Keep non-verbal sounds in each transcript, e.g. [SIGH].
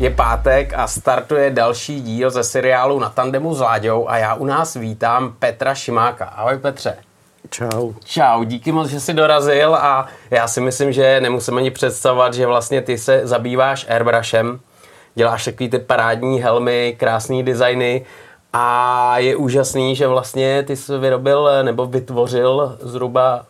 Je pátek a startuje další díl ze seriálu Na tandemu s Láďou a já u nás vítám Petra Šimáka. Ahoj Petře. Čau. Čau, díky moc, že jsi dorazil a já si myslím, že nemusím ani představovat, že vlastně ty se zabýváš airbrushem, děláš takový ty parádní helmy, krásný designy a je úžasný, že vlastně ty jsi vyrobil nebo vytvořil zhruba,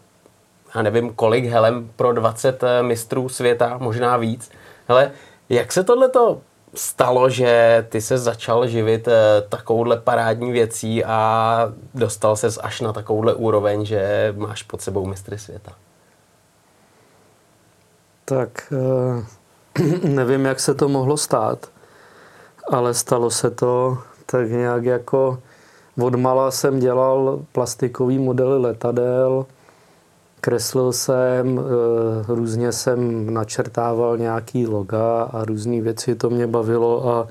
já nevím kolik helem pro 20 mistrů světa, možná víc. Hele, jak se tohleto stalo, že ty se začal živit eh, takovouhle parádní věcí a dostal ses až na takovouhle úroveň, že máš pod sebou mistry světa? Tak eh, [CLEARS THROAT] nevím, jak se to mohlo stát, ale stalo se to tak nějak jako odmala jsem dělal plastikový modely letadel, kreslil jsem, eh, různě jsem načrtával nějaký loga a různé věci, to mě bavilo a,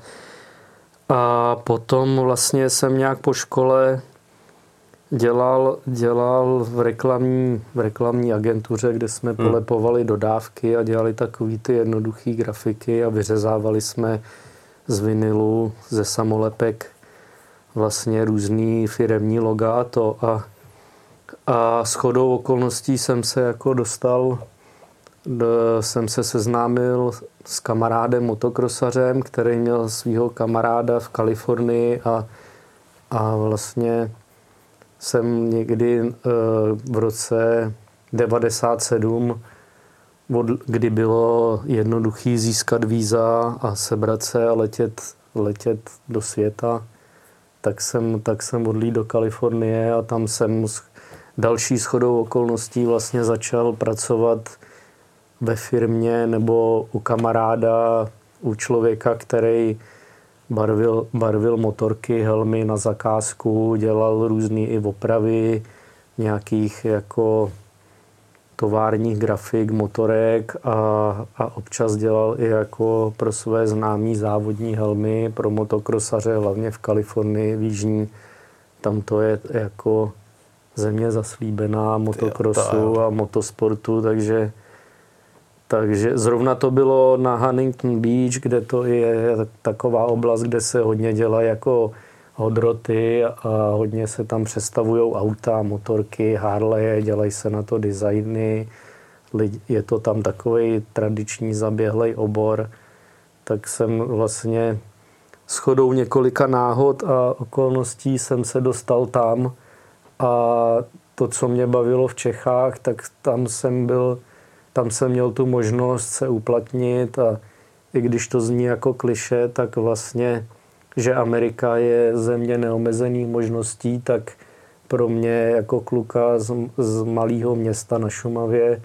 a potom vlastně jsem nějak po škole dělal, dělal v, reklamní, v reklamní agentuře, kde jsme hmm. polepovali dodávky a dělali takové ty jednoduché grafiky a vyřezávali jsme z vinilu, ze samolepek vlastně různý firemní loga a to a a s chodou okolností jsem se jako dostal, jsem se seznámil s kamarádem motokrosařem, který měl svého kamaráda v Kalifornii a, a vlastně jsem někdy eh, v roce 97, kdy bylo jednoduchý získat víza a sebrat se a letět, letět do světa, tak jsem, tak jsem odlí do Kalifornie a tam jsem další shodou okolností vlastně začal pracovat ve firmě nebo u kamaráda, u člověka, který barvil, barvil motorky, helmy na zakázku, dělal různé i opravy nějakých jako továrních grafik, motorek a, a občas dělal i jako pro své známí závodní helmy pro motokrosaře, hlavně v Kalifornii, v Jižní. Tam to je jako země zaslíbená motokrosu a motosportu, takže, takže zrovna to bylo na Huntington Beach, kde to je taková oblast, kde se hodně dělá jako hodroty a hodně se tam přestavují auta, motorky, Harley, dělají se na to designy, je to tam takový tradiční zaběhlej obor, tak jsem vlastně shodou několika náhod a okolností jsem se dostal tam, a to, co mě bavilo v Čechách, tak tam jsem byl, tam jsem měl tu možnost se uplatnit a i když to zní jako kliše, tak vlastně, že Amerika je země neomezených možností, tak pro mě jako kluka z, z malého města na Šumavě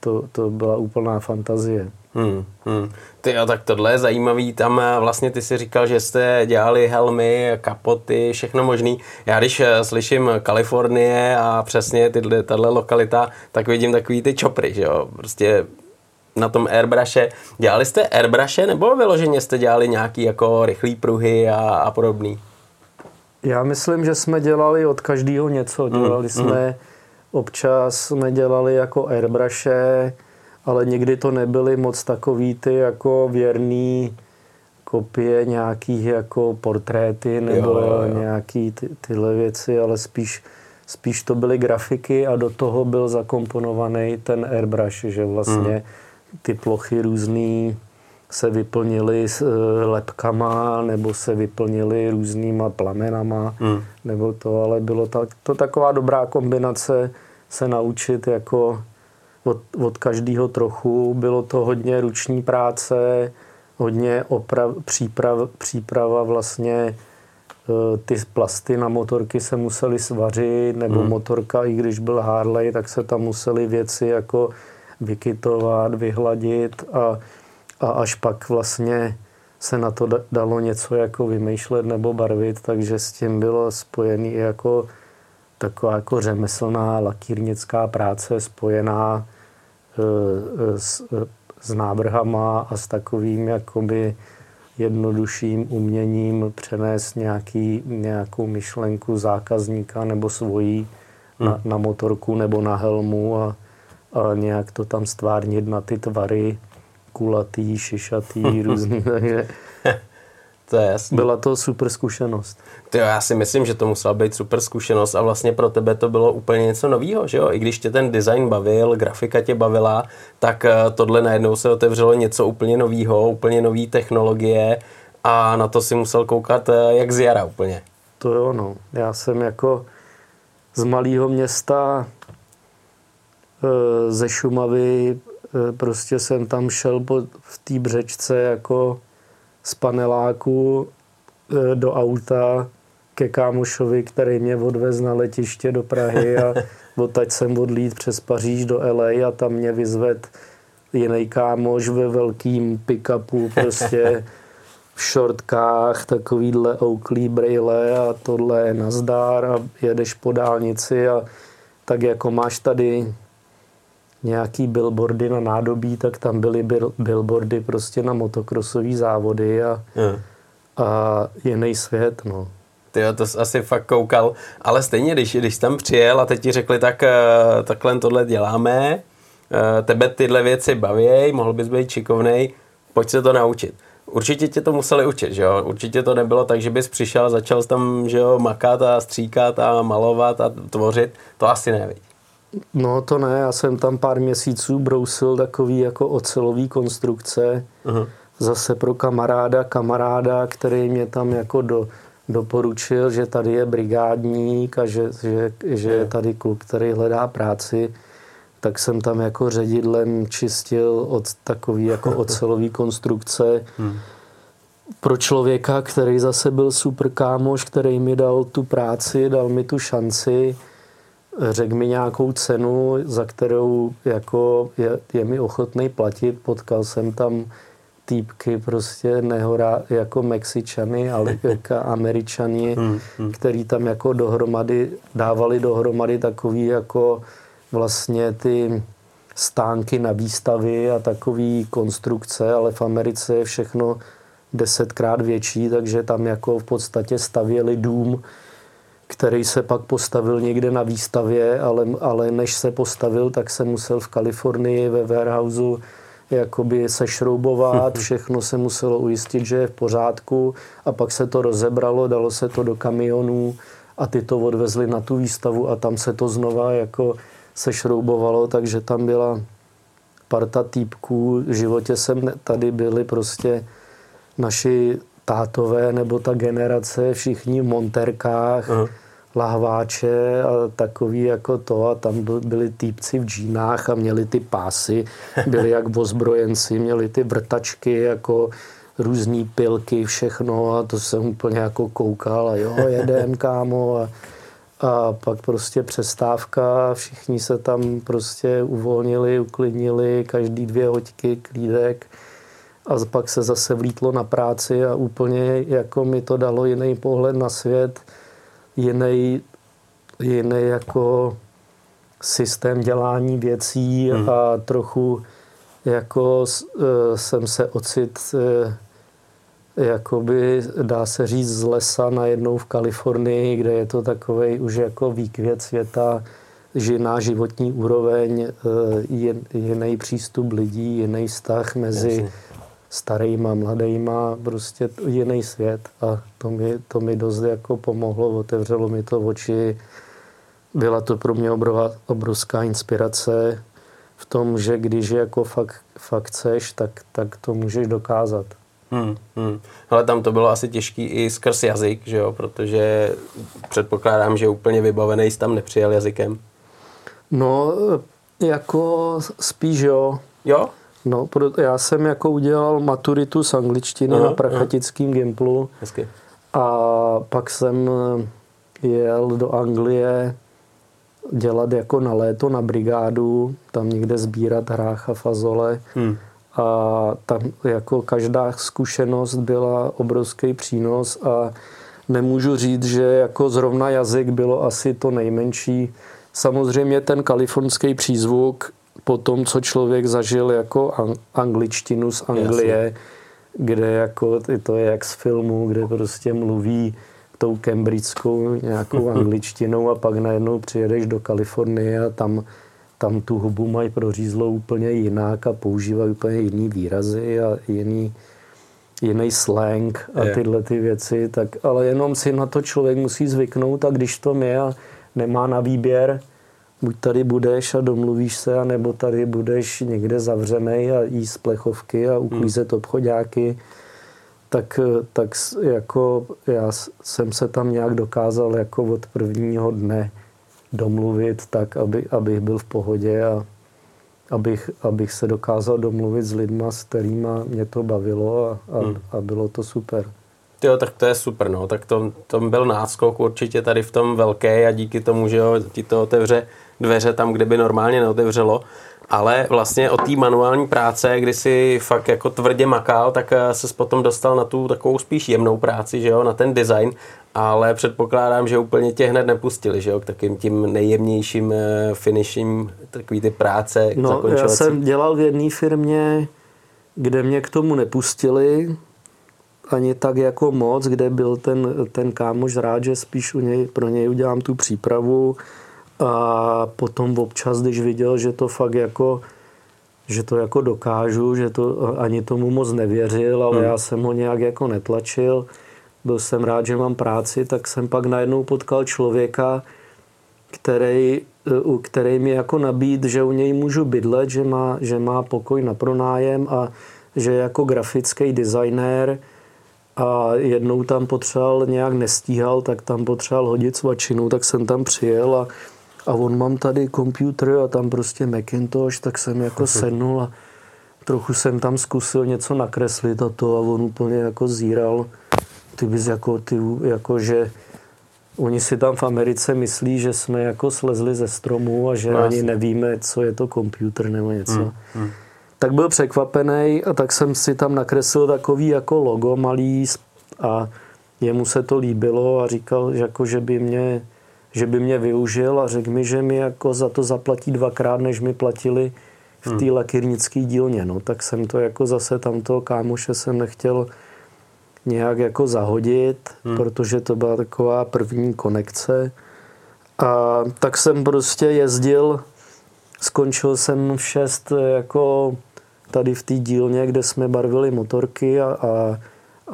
to, to byla úplná fantazie. Hmm, hmm. Ty jo, tak tohle je zajímavý. Tam eh, vlastně ty si říkal, že jste dělali helmy, kapoty, všechno možný. Já když eh, slyším Kalifornie a přesně tyhle, tahle lokalita, tak vidím takový ty čopry, že jo. Prostě na tom airbrushe. Dělali jste airbrushe nebo vyloženě jste dělali nějaký jako rychlý pruhy a, a podobný? Já myslím, že jsme dělali od každého něco. Hmm, dělali hmm, jsme, hmm. Občas jsme dělali jako airbrushe, ale někdy to nebyly moc takový ty jako věrný kopie nějakých jako portréty nebo jo, jo, jo. nějaký ty, tyhle věci, ale spíš, spíš to byly grafiky a do toho byl zakomponovaný ten airbrush, že vlastně mm. ty plochy různý se vyplnily s e, lepkama nebo se vyplnily různýma plamenama mm. nebo to, ale bylo tak, to taková dobrá kombinace se naučit jako od, od každého trochu. Bylo to hodně ruční práce, hodně oprav, příprav, příprava vlastně e, ty plasty na motorky se musely svařit, nebo hmm. motorka, i když byl Harley, tak se tam musely věci jako vykytovat, vyhladit a, a až pak vlastně se na to dalo něco jako vymýšlet nebo barvit, takže s tím bylo spojený jako taková jako řemeslná lakírnická práce spojená e, s, s návrhama a s takovým jakoby jednodušším uměním přenést nějaký, nějakou myšlenku zákazníka nebo svojí hmm. na, na motorku nebo na helmu a, a nějak to tam stvárnit na ty tvary kulatý, šišatý, [LAUGHS] různý, takže [LAUGHS] To je jasný. Byla to super zkušenost. Ty já si myslím, že to musela být super zkušenost a vlastně pro tebe to bylo úplně něco nového, že jo? I když tě ten design bavil, grafika tě bavila, tak eh, tohle najednou se otevřelo něco úplně nového, úplně nové technologie a na to si musel koukat eh, jak z jara úplně. To jo, no. Já jsem jako z malého města eh, ze Šumavy, prostě jsem tam šel po, v té břečce jako z paneláku e, do auta ke kámošovi, který mě odvez na letiště do Prahy a [LAUGHS] odtaď jsem odlít přes Paříž do LA a tam mě vyzved jiný kámoš ve velkým pick-upu, [LAUGHS] prostě v šortkách, takovýhle Oakley braille a tohle je nazdár a jedeš po dálnici a tak jako máš tady nějaký billboardy na nádobí, tak tam byly billboardy prostě na motokrosové závody a, mm. a jiný svět, no. Ty to jsi asi fakt koukal, ale stejně, když, když jsi tam přijel a teď ti řekli, tak eh, takhle tohle děláme, eh, tebe tyhle věci baví, mohl bys být šikovnej, pojď se to naučit. Určitě tě to museli učit, že jo? Určitě to nebylo tak, že bys přišel, začal tam, že jo, makat a stříkat a malovat a tvořit. To asi neví. No to ne, já jsem tam pár měsíců brousil takový jako ocelový konstrukce. Uh-huh. Zase pro kamaráda, kamaráda, který mě tam jako do, doporučil, že tady je brigádník a že, že, že je tady kluk, který hledá práci. Tak jsem tam jako ředidlem čistil od takový jako [LAUGHS] ocelový konstrukce. Hmm. Pro člověka, který zase byl super kámoš, který mi dal tu práci, dal mi tu šanci, řekl mi nějakou cenu, za kterou jako je, je mi ochotný platit. Potkal jsem tam týpky prostě nehora jako Mexičany, ale jako [LAUGHS] Američani, hmm, hmm. který tam jako dohromady, dávali dohromady takový jako vlastně ty stánky na výstavy a takové konstrukce, ale v Americe je všechno desetkrát větší, takže tam jako v podstatě stavěli dům, který se pak postavil někde na výstavě, ale, ale než se postavil, tak se musel v Kalifornii ve warehouseu jakoby sešroubovat, všechno se muselo ujistit, že je v pořádku. A pak se to rozebralo, dalo se to do kamionů a ty to odvezli na tu výstavu a tam se to znova jako sešroubovalo, takže tam byla parta týpků. V životě jsem tady byli prostě naši tátové nebo ta generace, všichni v monterkách, uh-huh. Lahváče a takový jako to a tam byli týpci v džínách a měli ty pásy, byli jak [LAUGHS] ozbrojenci, měli ty vrtačky jako různý pilky, všechno a to jsem úplně jako koukal a jo, jedem kámo a, a pak prostě přestávka, všichni se tam prostě uvolnili, uklidnili, každý dvě hoďky, klídek a pak se zase vlítlo na práci a úplně jako mi to dalo jiný pohled na svět, jiný, jiný jako systém dělání věcí hmm. a trochu jako uh, jsem se ocit uh, jakoby dá se říct z lesa najednou v Kalifornii, kde je to takový už jako výkvět světa, jiná životní úroveň, uh, jiný přístup lidí, jiný vztah mezi Jasně starýma, mladýma, prostě jiný svět a to mi, to mi dost jako pomohlo, otevřelo mi to oči. Byla to pro mě obrová, obrovská inspirace v tom, že když jako fakt, fakt chceš, tak, tak to můžeš dokázat. Hmm, hmm. Ale tam to bylo asi těžký i skrz jazyk, že jo? protože předpokládám, že úplně vybavený jsi tam nepřijel jazykem. No, jako spíš jo. Jo? No, já jsem jako udělal maturitu z angličtiny aha, na prachatickém Gimplu. Hezky. A pak jsem jel do Anglie dělat jako na léto na brigádu, tam někde sbírat hrácha, fazole. Hmm. A tam jako každá zkušenost byla obrovský přínos a nemůžu říct, že jako zrovna jazyk bylo asi to nejmenší. Samozřejmě ten kalifornský přízvuk po tom, co člověk zažil jako angličtinu z Anglie, Jasně. kde jako, to je jak z filmu, kde prostě mluví tou cambridgeskou nějakou [LAUGHS] angličtinou a pak najednou přijedeš do Kalifornie a tam, tam tu hubu mají prořízlou úplně jinak a používají úplně jiný výrazy a jiný, jiný slang a tyhle ty věci, tak, ale jenom si na to člověk musí zvyknout a když to je a nemá na výběr, buď tady budeš a domluvíš se, nebo tady budeš někde zavřený a jíst plechovky a uklízet hmm. obchodáky, tak, tak jako já jsem se tam nějak dokázal jako od prvního dne domluvit tak, aby, abych byl v pohodě a abych, abych se dokázal domluvit s lidma, s kterými mě to bavilo a, a, hmm. a bylo to super. Jo, tak to je super, no. Tak to, to byl náskok určitě tady v tom velké a díky tomu, že jo, ti to otevře dveře tam, kde by normálně neotevřelo. Ale vlastně od té manuální práce, kdy si fakt jako tvrdě makal, tak eh, se potom dostal na tu takovou spíš jemnou práci, že jo, na ten design, ale předpokládám, že úplně tě hned nepustili, že jo, k takým tím nejjemnějším eh, finishím, takový ty práce. No, já jsem dělal v jedné firmě, kde mě k tomu nepustili, ani tak jako moc, kde byl ten, ten kámoš rád, že spíš u něj, pro něj udělám tu přípravu a potom občas, když viděl, že to fakt jako že to jako dokážu, že to ani tomu moc nevěřil, ale hmm. já jsem ho nějak jako netlačil. Byl jsem rád, že mám práci, tak jsem pak najednou potkal člověka, který, u který mi jako nabít, že u něj můžu bydlet, že má, že má pokoj na pronájem a že jako grafický designér a jednou tam potřeboval, nějak nestíhal, tak tam potřeboval hodit svačinu, tak jsem tam přijel a a on mám tady počítač a tam prostě Macintosh, tak jsem jako sednul a trochu jsem tam zkusil něco nakreslit a to a on úplně jako zíral. Ty bys jako, ty, jako že oni si tam v Americe myslí, že jsme jako slezli ze stromu a že no, ani nevíme, co je to počítač nebo něco. Hmm, hmm. Tak byl překvapený a tak jsem si tam nakreslil takový jako logo malý a jemu se to líbilo a říkal, že, jako, že by mě že by mě využil a řekl mi, že mi jako za to zaplatí dvakrát, než mi platili v té hmm. lakirnické dílně. No, tak jsem to jako zase tamto kámoše jsem nechtěl nějak jako zahodit, hmm. protože to byla taková první konekce. A tak jsem prostě jezdil, skončil jsem v šest jako tady v té dílně, kde jsme barvili motorky a, a,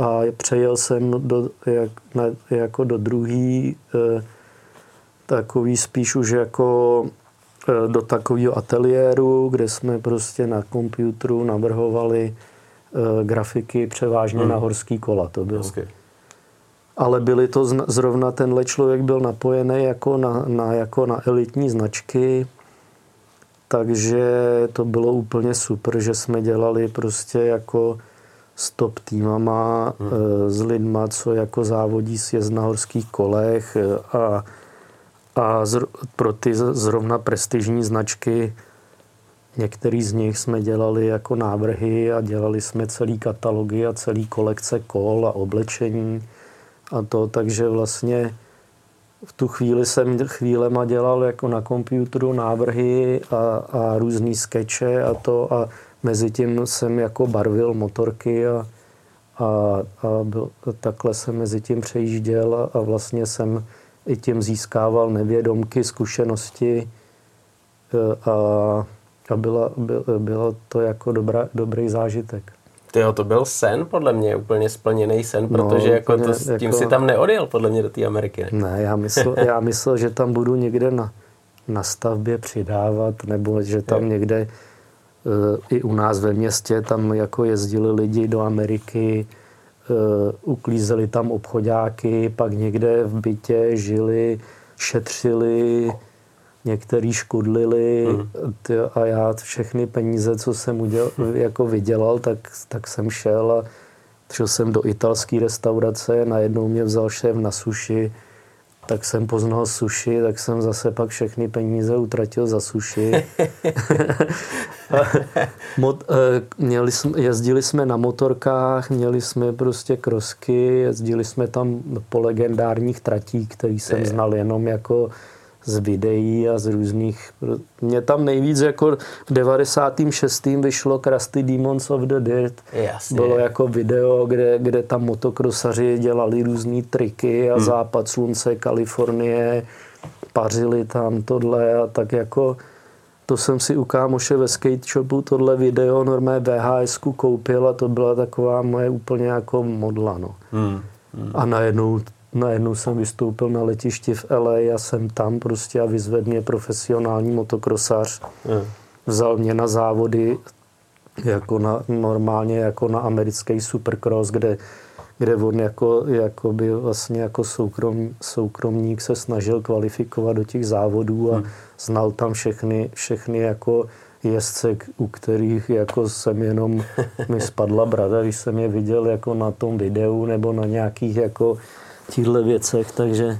a přejel jsem do, jak, na, jako do druhý eh, takový spíš už jako e, do takového ateliéru, kde jsme prostě na počítači navrhovali e, grafiky převážně hmm. na horský kola. To bylo. Hezky. Ale byly to zrovna tenhle člověk byl napojený jako na, na, jako na elitní značky, takže to bylo úplně super, že jsme dělali prostě jako s top týmama, hmm. E, s lidma, co jako závodí sjezd na horských kolech a a pro ty zrovna prestižní značky Některý z nich jsme dělali jako návrhy a dělali jsme celý katalogy a celý kolekce kol a oblečení a to, takže vlastně v tu chvíli jsem chvílema dělal jako na počítači návrhy a, a různý skeče a to a mezi tím jsem jako barvil motorky a, a, a byl, takhle jsem mezi tím přejížděl a, a vlastně jsem i tím získával nevědomky, zkušenosti e, a, a byla, byl, bylo to jako dobrá, dobrý zážitek. Tyjo, to byl sen, podle mě, úplně splněný sen, no, protože no, jako to, s tím jako, si tam neodjel, podle mě, do té Ameriky. Ne, ne já, myslel, [LAUGHS] já myslel, že tam budu někde na, na stavbě přidávat, nebo že tam je. někde e, i u nás ve městě tam jako jezdili lidi do Ameriky, Eh, uklízeli tam obchodáky, pak někde v bytě žili, šetřili, některý škudlili. Mm. a já všechny peníze, co jsem udělal, jako vydělal, tak, tak jsem šel a šel jsem do italské restaurace, najednou mě vzal šéf na suši, tak jsem poznal suši, tak jsem zase pak všechny peníze utratil za suši. [LAUGHS] Mot, eh, měli jsme, jezdili jsme na motorkách, měli jsme prostě krosky, jezdili jsme tam po legendárních tratích, který jsem znal jenom jako z videí a z různých... Mě tam nejvíc jako v 96. vyšlo Krusty Demons of the Dirt. Jasně. Bylo jako video, kde, kde tam motokrosaři dělali různé triky a hmm. západ slunce, Kalifornie, pařili tam tohle a tak jako to jsem si u kámoše ve skate shopu tohle video normé VHS koupil a to byla taková moje úplně jako modla. No. Hmm. Hmm. A najednou, najednou jsem vystoupil na letišti v LA a jsem tam prostě a vyzvedl mě profesionální motokrosař. Hmm. Vzal mě na závody jako na, normálně jako na americký supercross, kde kde on jako, jako by vlastně jako soukrom, soukromník se snažil kvalifikovat do těch závodů a hmm. znal tam všechny, všechny jako jezdce, u kterých jako jsem jenom [LAUGHS] mi spadla brada, když jsem je viděl jako na tom videu nebo na nějakých jako těchto věcech, takže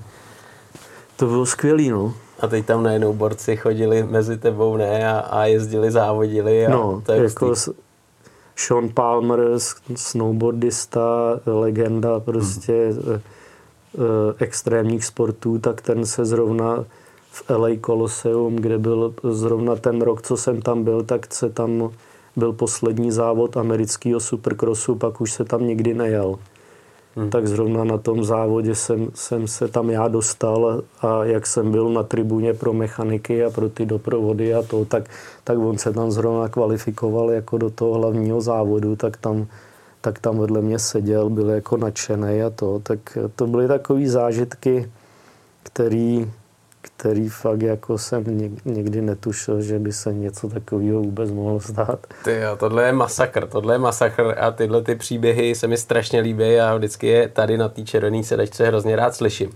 to bylo skvělý, no. A teď tam najednou borci chodili mezi tebou, ne? A, a jezdili, závodili. A no, to je jako Sean Palmer, snowboardista, legenda prostě hmm. extrémních sportů, tak ten se zrovna v LA Colosseum, kde byl zrovna ten rok, co jsem tam byl, tak se tam byl poslední závod amerického supercrossu, pak už se tam nikdy nejel. Hmm. Tak zrovna na tom závodě jsem, jsem se tam já dostal a jak jsem byl na tribuně pro mechaniky a pro ty doprovody a to, tak, tak on se tam zrovna kvalifikoval jako do toho hlavního závodu, tak tam, tak tam vedle mě seděl, byl jako nadšený a to. Tak to byly takové zážitky, který, který fakt jako jsem nikdy netušil, že by se něco takového vůbec mohlo stát. Ty jo, tohle je masakr, tohle je masakr a tyhle ty příběhy se mi strašně líbí a vždycky je tady na té červené sedačce hrozně rád slyším.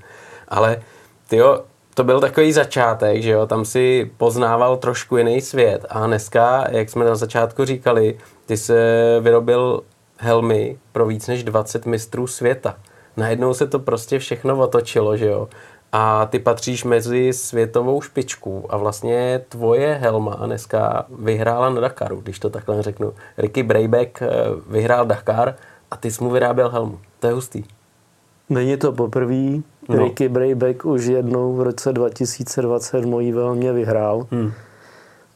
Ale ty jo, to byl takový začátek, že jo, tam si poznával trošku jiný svět a dneska, jak jsme na začátku říkali, ty se vyrobil helmy pro víc než 20 mistrů světa. Najednou se to prostě všechno otočilo, že jo a ty patříš mezi světovou špičku a vlastně tvoje helma dneska vyhrála na Dakaru, když to takhle řeknu. Ricky Brayback eh, vyhrál Dakar a ty jsi mu vyráběl helmu. To je hustý. Není to poprvé. No. Ricky Brayback už jednou v roce 2020 mojí velmě vyhrál. Hmm.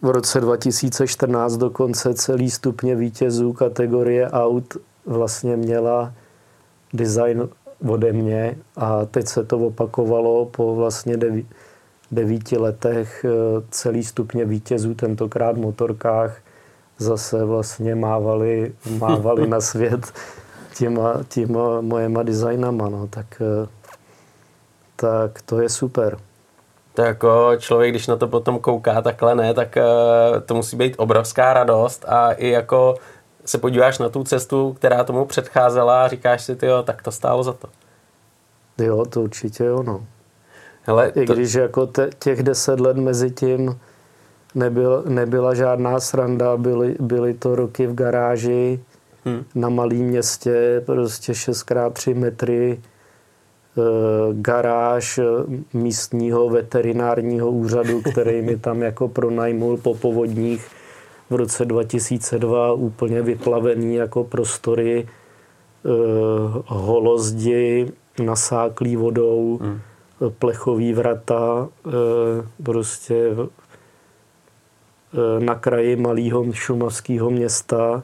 V roce 2014 dokonce celý stupně vítězů kategorie aut vlastně měla design ode mě a teď se to opakovalo po vlastně deví, devíti letech eh, celý stupně vítězů, tentokrát v motorkách, zase vlastně mávali, mávali na svět těma, těma mojema designama, no, tak, eh, tak to je super. To jako člověk, když na to potom kouká takhle ne, tak eh, to musí být obrovská radost a i jako se podíváš na tu cestu, která tomu předcházela a říkáš si, ty jo, tak to stálo za to. Jo, to určitě jo, no. Hele, I to... když jako te, těch deset let mezi tím nebyl, nebyla žádná sranda, byly, byly to roky v garáži hmm. na malém městě, prostě 6x3 metry, e, garáž místního veterinárního úřadu, který mi tam jako pronajmul po povodních v roce 2002 úplně vyplavený jako prostory, e, holozdi, nasáklý vodou, hmm. plechový vrata, e, prostě e, na kraji malého šumavského města,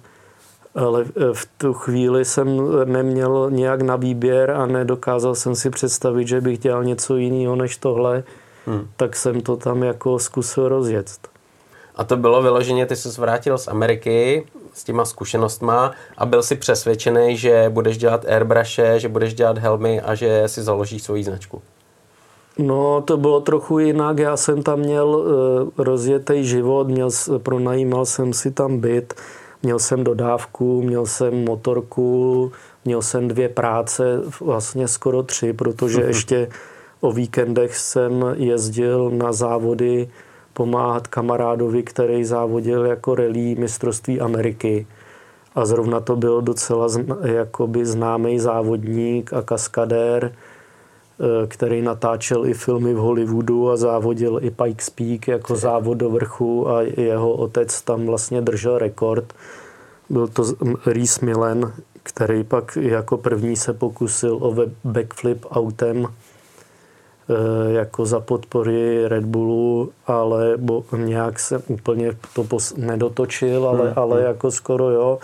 ale v tu chvíli jsem neměl nějak na výběr a nedokázal jsem si představit, že bych dělal něco jiného než tohle, hmm. tak jsem to tam jako zkusil rozjet. A to bylo vyloženě, ty jsi vrátil z Ameriky s těma zkušenostma a byl si přesvědčený, že budeš dělat airbrushe, že budeš dělat helmy a že si založíš svoji značku. No, to bylo trochu jinak. Já jsem tam měl uh, rozjetý život, měl, pronajímal jsem si tam byt, měl jsem dodávku, měl jsem motorku, měl jsem dvě práce, vlastně skoro tři, protože [LAUGHS] ještě o víkendech jsem jezdil na závody pomáhat kamarádovi, který závodil jako rally mistrovství Ameriky. A zrovna to byl docela jakoby známý závodník a kaskadér, eh, který natáčel i filmy v Hollywoodu a závodil i Pikes Peak jako závod do vrchu a jeho otec tam vlastně držel rekord. Byl to Reese Millen, který pak jako první se pokusil o backflip autem jako za podpory Red Bullu, ale bo, nějak jsem úplně to pos, nedotočil, ale, hmm. ale hmm. jako skoro jo.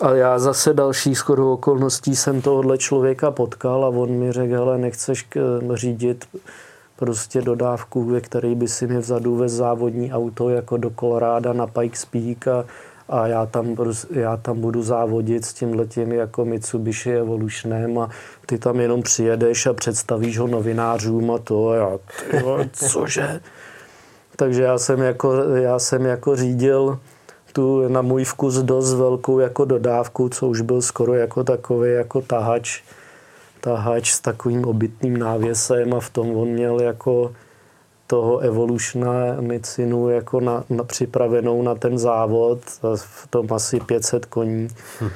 A já zase další skoro okolností jsem tohohle člověka potkal a on mi řekl, ale nechceš řídit prostě dodávku, ve které by si mi vzadu ve závodní auto jako do Koloráda na Pikes Peak a, a já, tam, já tam budu závodit s tím letím jako Mitsubishi Evolutionem a ty tam jenom přijedeš a představíš ho novinářům a to a já, tyjo, cože? Takže já jsem jako, já jsem jako řídil tu na můj vkus dost velkou jako dodávku, co už byl skoro jako takový jako tahač, tahač s takovým obytným návěsem a v tom on měl jako toho Evolutiona Micinu jako na, na, připravenou na ten závod, v tom asi 500 koní. Hm.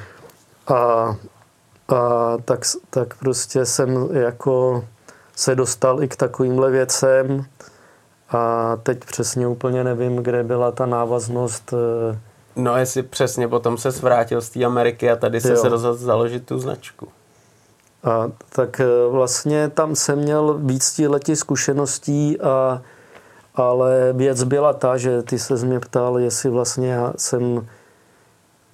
A, a tak, tak prostě jsem jako se dostal i k takovýmhle věcem a teď přesně úplně nevím, kde byla ta návaznost. Eh, no jestli přesně potom se zvrátil z té Ameriky a tady se rozhodl založit tu značku. A tak eh, vlastně tam jsem měl víc letí zkušeností, a, ale věc byla ta, že ty se mě ptal, jestli vlastně já jsem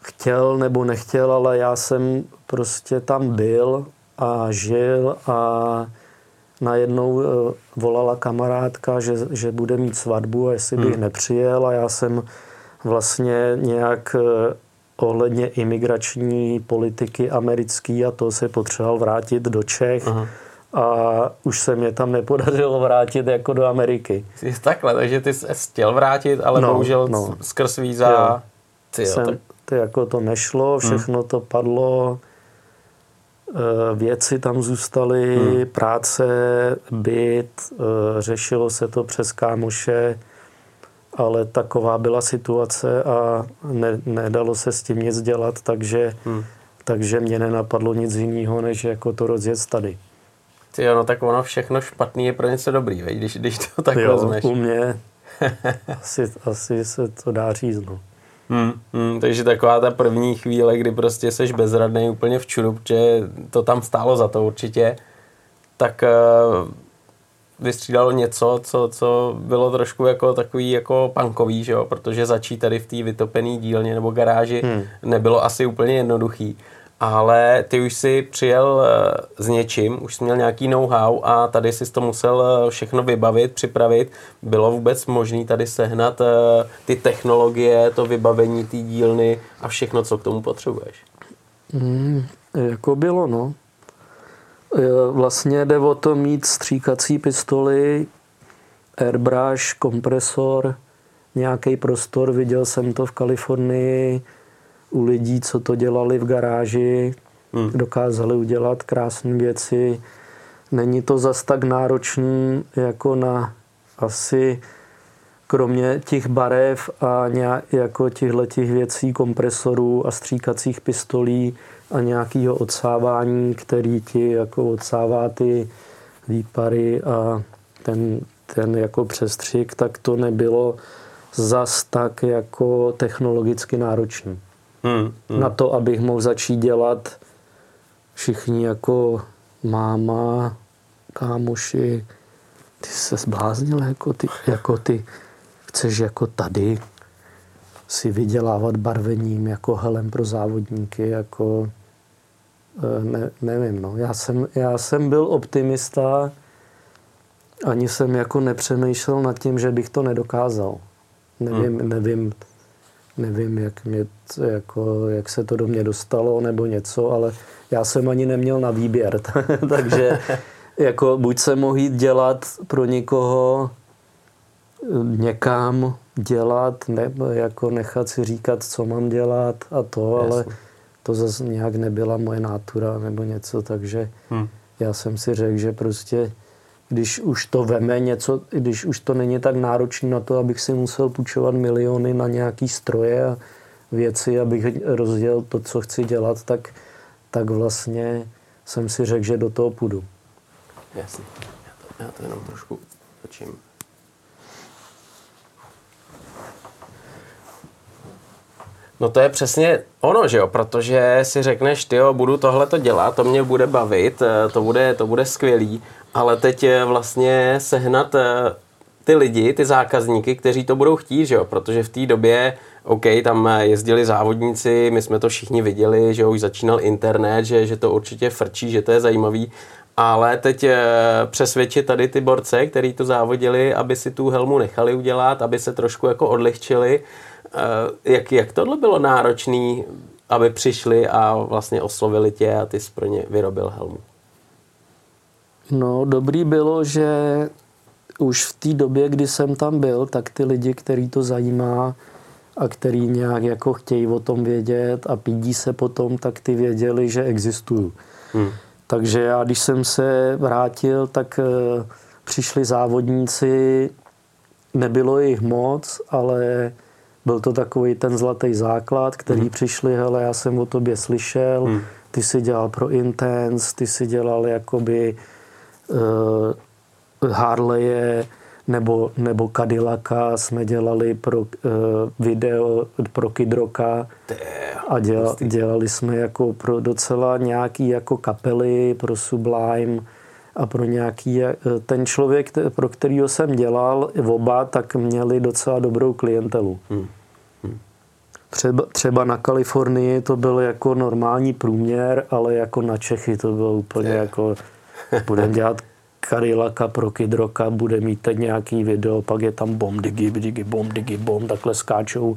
chtěl nebo nechtěl, ale já jsem prostě tam byl a žil a najednou eh, volala kamarádka, že, že bude mít svatbu a jestli bych hmm. nepřijel a já jsem vlastně nějak eh, ohledně imigrační politiky americký a to se potřeboval vrátit do Čech. Aha. A už se mě tam nepodařilo vrátit jako do Ameriky. Jsi takhle, takže ty jsi chtěl vrátit, ale no, bohužel no. skrz víza... Ty, jo, jsem, tak... ty jako to nešlo, hmm. všechno hmm. to padlo. Eh, věci tam zůstaly, hmm. práce, byt, eh, řešilo se to přes kámoše, ale taková byla situace a ne, nedalo se s tím nic dělat, takže, hmm. takže mě nenapadlo nic jiného, než jako to rozjet tady. Ty jo, no tak ono všechno špatný je pro něco dobrý, veď, když, když to tak jo, vezmeš. u mě [LAUGHS] asi, asi se to dá říct, no. Hmm, hmm, takže taková ta první chvíle, kdy prostě seš bezradný úplně v čuru, protože to tam stálo za to určitě, tak uh, vystřídalo něco, co, co bylo trošku jako takový jako punkový, že jo? protože začít tady v té vytopené dílně nebo garáži hmm. nebylo asi úplně jednoduchý ale ty už si přijel eh, s něčím, už jsi měl nějaký know-how a tady jsi to musel eh, všechno vybavit, připravit. Bylo vůbec možné tady sehnat eh, ty technologie, to vybavení té dílny a všechno, co k tomu potřebuješ? Hmm, jako bylo, no. Vlastně jde o to mít stříkací pistoli, airbrush, kompresor, nějaký prostor, viděl jsem to v Kalifornii, u lidí, co to dělali v garáži, hmm. dokázali udělat krásné věci. Není to zas tak náročný jako na asi kromě těch barev a nějak, jako těchto těch věcí, kompresorů a stříkacích pistolí a nějakého odsávání, který ti jako odsává ty výpary a ten, ten jako přestřik, tak to nebylo zas tak jako technologicky náročný hmm, hmm. na to, abych mohl začít dělat všichni jako máma, kámoši, ty se zbláznil jako ty, jako ty chceš jako tady si vydělávat barvením jako helem pro závodníky, jako ne, nevím, no. Já jsem, já jsem byl optimista, ani jsem jako nepřemýšlel nad tím, že bych to nedokázal. Nevím, hmm. nevím, nevím, jak, mě, jako, jak se to do mě dostalo nebo něco, ale já jsem ani neměl na výběr. [LAUGHS] Takže jako buď se mohl jít dělat pro někoho někam dělat, nebo jako nechat si říkat, co mám dělat a to, Jasně. ale to zase nějak nebyla moje nátura nebo něco, takže hmm. já jsem si řekl, že prostě když už to veme něco, když už to není tak náročné na to, abych si musel půjčovat miliony na nějaký stroje a věci, abych rozdělil to, co chci dělat, tak, tak vlastně jsem si řekl, že do toho půjdu. Jasně. Já to, já to jenom trošku točím. No to je přesně ono, že jo, protože si řekneš, ty jo, budu tohle to dělat, to mě bude bavit, eh, to bude, to bude skvělý, ale teď vlastně sehnat eh, ty lidi, ty zákazníky, kteří to budou chtít, že jo, protože v té době, OK, tam jezdili závodníci, my jsme to všichni viděli, že už začínal internet, že, že to určitě frčí, že to je zajímavý, ale teď eh, přesvědčit tady ty borce, který to závodili, aby si tu helmu nechali udělat, aby se trošku jako odlehčili. Eh, jak, jak tohle bylo náročný, aby přišli a vlastně oslovili tě a ty jsi pro ně vyrobil helmu? No, dobrý bylo, že už v té době, kdy jsem tam byl, tak ty lidi, který to zajímá a který nějak jako chtějí o tom vědět a pídí se potom, tak ty věděli, že existuju. Hmm. Takže já, když jsem se vrátil, tak eh, přišli závodníci, nebylo jich moc, ale byl to takový ten zlatý základ, který hmm. přišli, hele, já jsem o tobě slyšel, hmm. ty si dělal pro Intense, ty si dělal jakoby uh, Harleje nebo, nebo Cadillaca jsme dělali pro uh, video pro Kidroka a děla, dělali jsme jako pro docela nějaký jako kapely pro Sublime a pro nějaký, eh, ten člověk, pro kterýho jsem dělal, oba, tak měli docela dobrou klientelu. Hmm. Hmm. Třeba, třeba na Kalifornii to byl jako normální průměr, ale jako na Čechy to bylo úplně je. jako [LAUGHS] budeme dělat Karilaka pro Kidroka, bude mít teď nějaký video, pak je tam bom, digi, digi, bom, digi, bom, takhle skáčou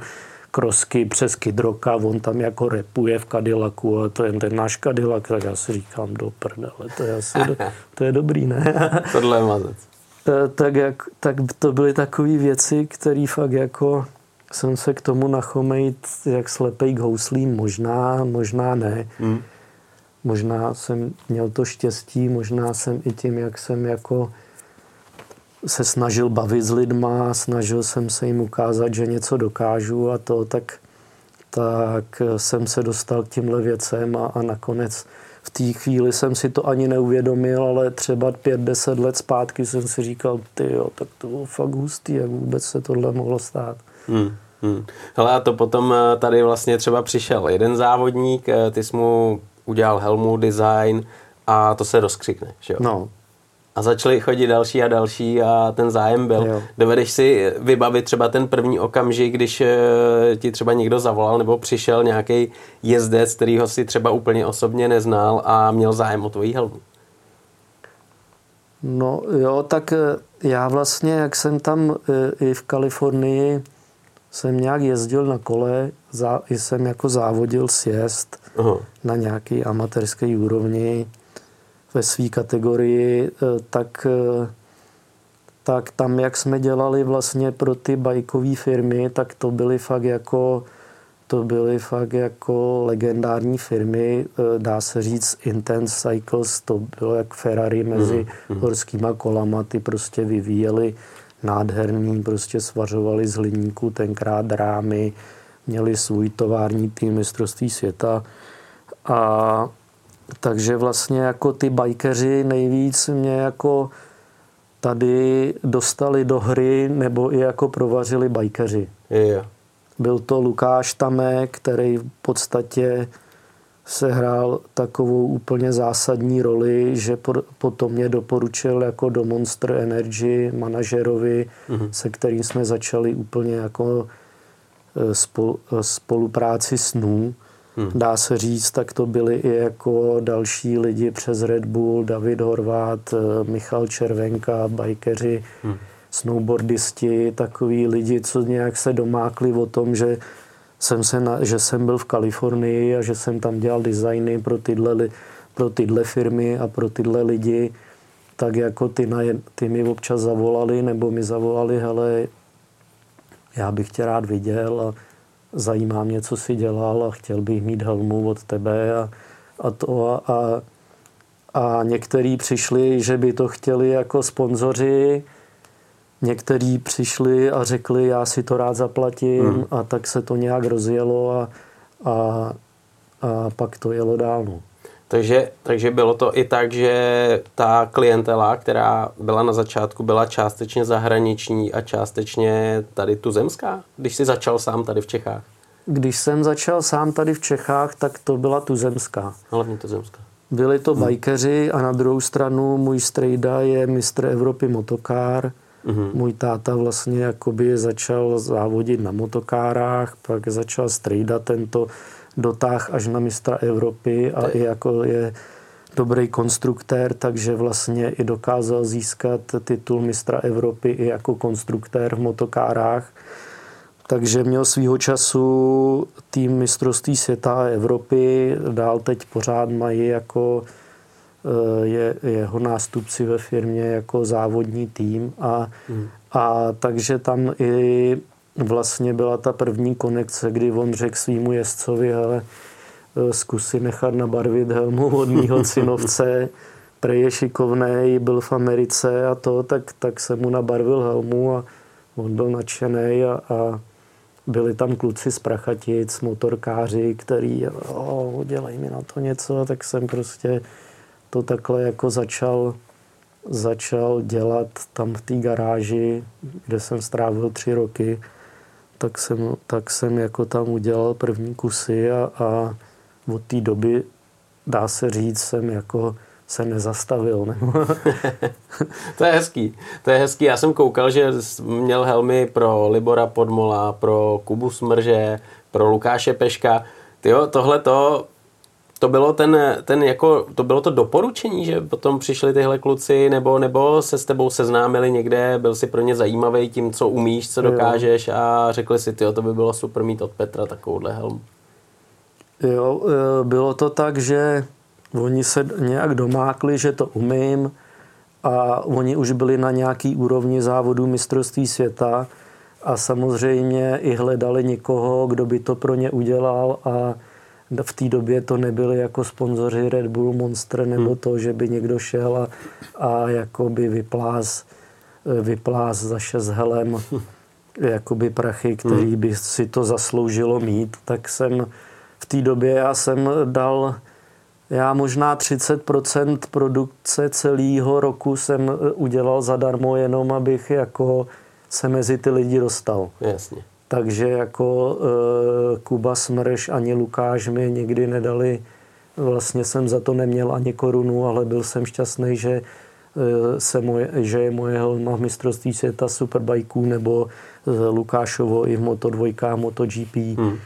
krosky přes Kidroka, on tam jako repuje v Cadillacu a to je ten náš Cadillac, tak já si říkám do prdele, to je asi, do, [LAUGHS] to je dobrý, ne? [LAUGHS] Tohle je mazec. E, tak, jak, tak to byly takové věci, které fakt jako jsem se k tomu nachomejt jak slepej k houslím, možná, možná ne. Mm. Možná jsem měl to štěstí, možná jsem i tím, jak jsem jako se snažil bavit s lidma, snažil jsem se jim ukázat, že něco dokážu a to, tak, tak jsem se dostal k tímhle věcem a, a nakonec v té chvíli jsem si to ani neuvědomil, ale třeba pět, deset let zpátky jsem si říkal, ty jo, tak to bylo fakt hustý, jak vůbec se tohle mohlo stát. Hmm. Hmm. Hele, a to potom eh, tady vlastně třeba přišel jeden závodník, eh, ty jsi mu udělal helmu, design a to se rozkřikne, že jo? No. A začali chodit další a další a ten zájem byl. Jo. Dovedeš si vybavit třeba ten první okamžik, když eh, ti třeba někdo zavolal nebo přišel nějaký jezdec, kterýho si třeba úplně osobně neznal a měl zájem o tvojí helmu? No jo, tak eh, já vlastně, jak jsem tam eh, i v Kalifornii, jsem nějak jezdil na kole, jsem jako závodil sjezd Aha. na nějaký amatérské úrovni ve své kategorii, eh, tak, eh, tak tam, jak jsme dělali vlastně pro ty bajkové firmy, tak to byly fakt jako to byly fakt jako legendární firmy, eh, dá se říct Intense Cycles, to bylo jak Ferrari mezi mm. horskýma kolama, ty prostě vyvíjeli nádherný, prostě svařovali z hliníku tenkrát drámy, měli svůj tovární tým mistrovství světa a takže vlastně jako ty bajkeři nejvíc mě jako tady dostali do hry nebo i jako provařili bajkeři. Yeah. Byl to Lukáš Tamek, který v podstatě sehrál takovou úplně zásadní roli, že potom mě doporučil jako do Monster Energy manažerovi, mm-hmm. se kterým jsme začali úplně jako e, e, spolupráci snů. Hmm. Dá se říct, tak to byli i jako další lidi přes Red Bull, David Horvát, e, Michal Červenka, bajkeři, hmm. snowboardisti, takový lidi, co nějak se domákli o tom, že jsem, se na, že jsem byl v Kalifornii a že jsem tam dělal designy pro tyhle, pro tyhle firmy a pro tyhle lidi, tak jako ty, na, ty mi občas zavolali nebo mi zavolali, hele, já bych tě rád viděl a zajímá mě, co jsi dělal a chtěl bych mít helmu od tebe a, a to a, a, a některý přišli, že by to chtěli jako sponzoři, Někteří přišli a řekli, já si to rád zaplatím hmm. a tak se to nějak rozjelo a, a, a pak to jelo dál. Takže, takže bylo to i tak, že ta klientela, která byla na začátku, byla částečně zahraniční a částečně tady tu zemská, když jsi začal sám tady v Čechách? Když jsem začal sám tady v Čechách, tak to byla tu zemská. Hlavně tu zemská. Byli to hmm. bajkeři a na druhou stranu můj strejda je mistr Evropy motokár, Mm-hmm. Můj táta vlastně jakoby začal závodit na motokárách, pak začal strejdat tento dotáh až na mistra Evropy a i jako je dobrý konstruktér, takže vlastně i dokázal získat titul mistra Evropy i jako konstruktér v motokárách. Takže měl svýho času tým mistrovství světa a Evropy, dál teď pořád mají jako eh, je, jeho nástupci ve firmě jako závodní tým a, hmm. a takže tam i vlastně byla ta první konekce, kdy on řekl svýmu jezdcovi, ale zkusy nechat nabarvit helmu od mýho [LAUGHS] synovce, prej je šikovný, byl v Americe a to, tak, tak jsem mu nabarvil helmu a on byl nadšený a, a byli tam kluci z Prachatic, motorkáři, který, oh, dělej mi na to něco, tak jsem prostě to takhle jako začal, začal dělat tam v té garáži, kde jsem strávil tři roky, tak jsem, tak jsem jako tam udělal první kusy a, a od té doby, dá se říct, jsem jako se nezastavil. Ne? [LAUGHS] to je hezký. To je hezký. Já jsem koukal, že měl helmy pro Libora Podmola, pro Kubu Smrže, pro Lukáše Peška. Tyjo, tohle to, to bylo ten, ten jako, to bylo to doporučení, že potom přišli tyhle kluci, nebo, nebo se s tebou seznámili někde, byl si pro ně zajímavý tím, co umíš, co dokážeš a řekli si, ty, to by bylo super mít od Petra takovouhle helmu. Jo, e, bylo to tak, že oni se nějak domákli, že to umím a oni už byli na nějaký úrovni závodu mistrovství světa a samozřejmě i hledali někoho, kdo by to pro ně udělal a v té době to nebyly jako sponzoři Red Bull Monster nebo hmm. to, že by někdo šel a, a jako by vyplás, e, vyplás za šest helem [LAUGHS] jakoby prachy, který hmm. by si to zasloužilo mít, tak jsem v té době já jsem dal já možná 30% produkce celého roku jsem e, udělal zadarmo, jenom abych jako se mezi ty lidi dostal. Jasně. Takže jako e, Kuba Smrš ani Lukáš mi nikdy nedali, vlastně jsem za to neměl ani korunu, ale byl jsem šťastný, že, e, se moje, že je moje helma v mistrovství světa superbajků nebo e, Lukášovo i v Moto2, MotoGP. Hmm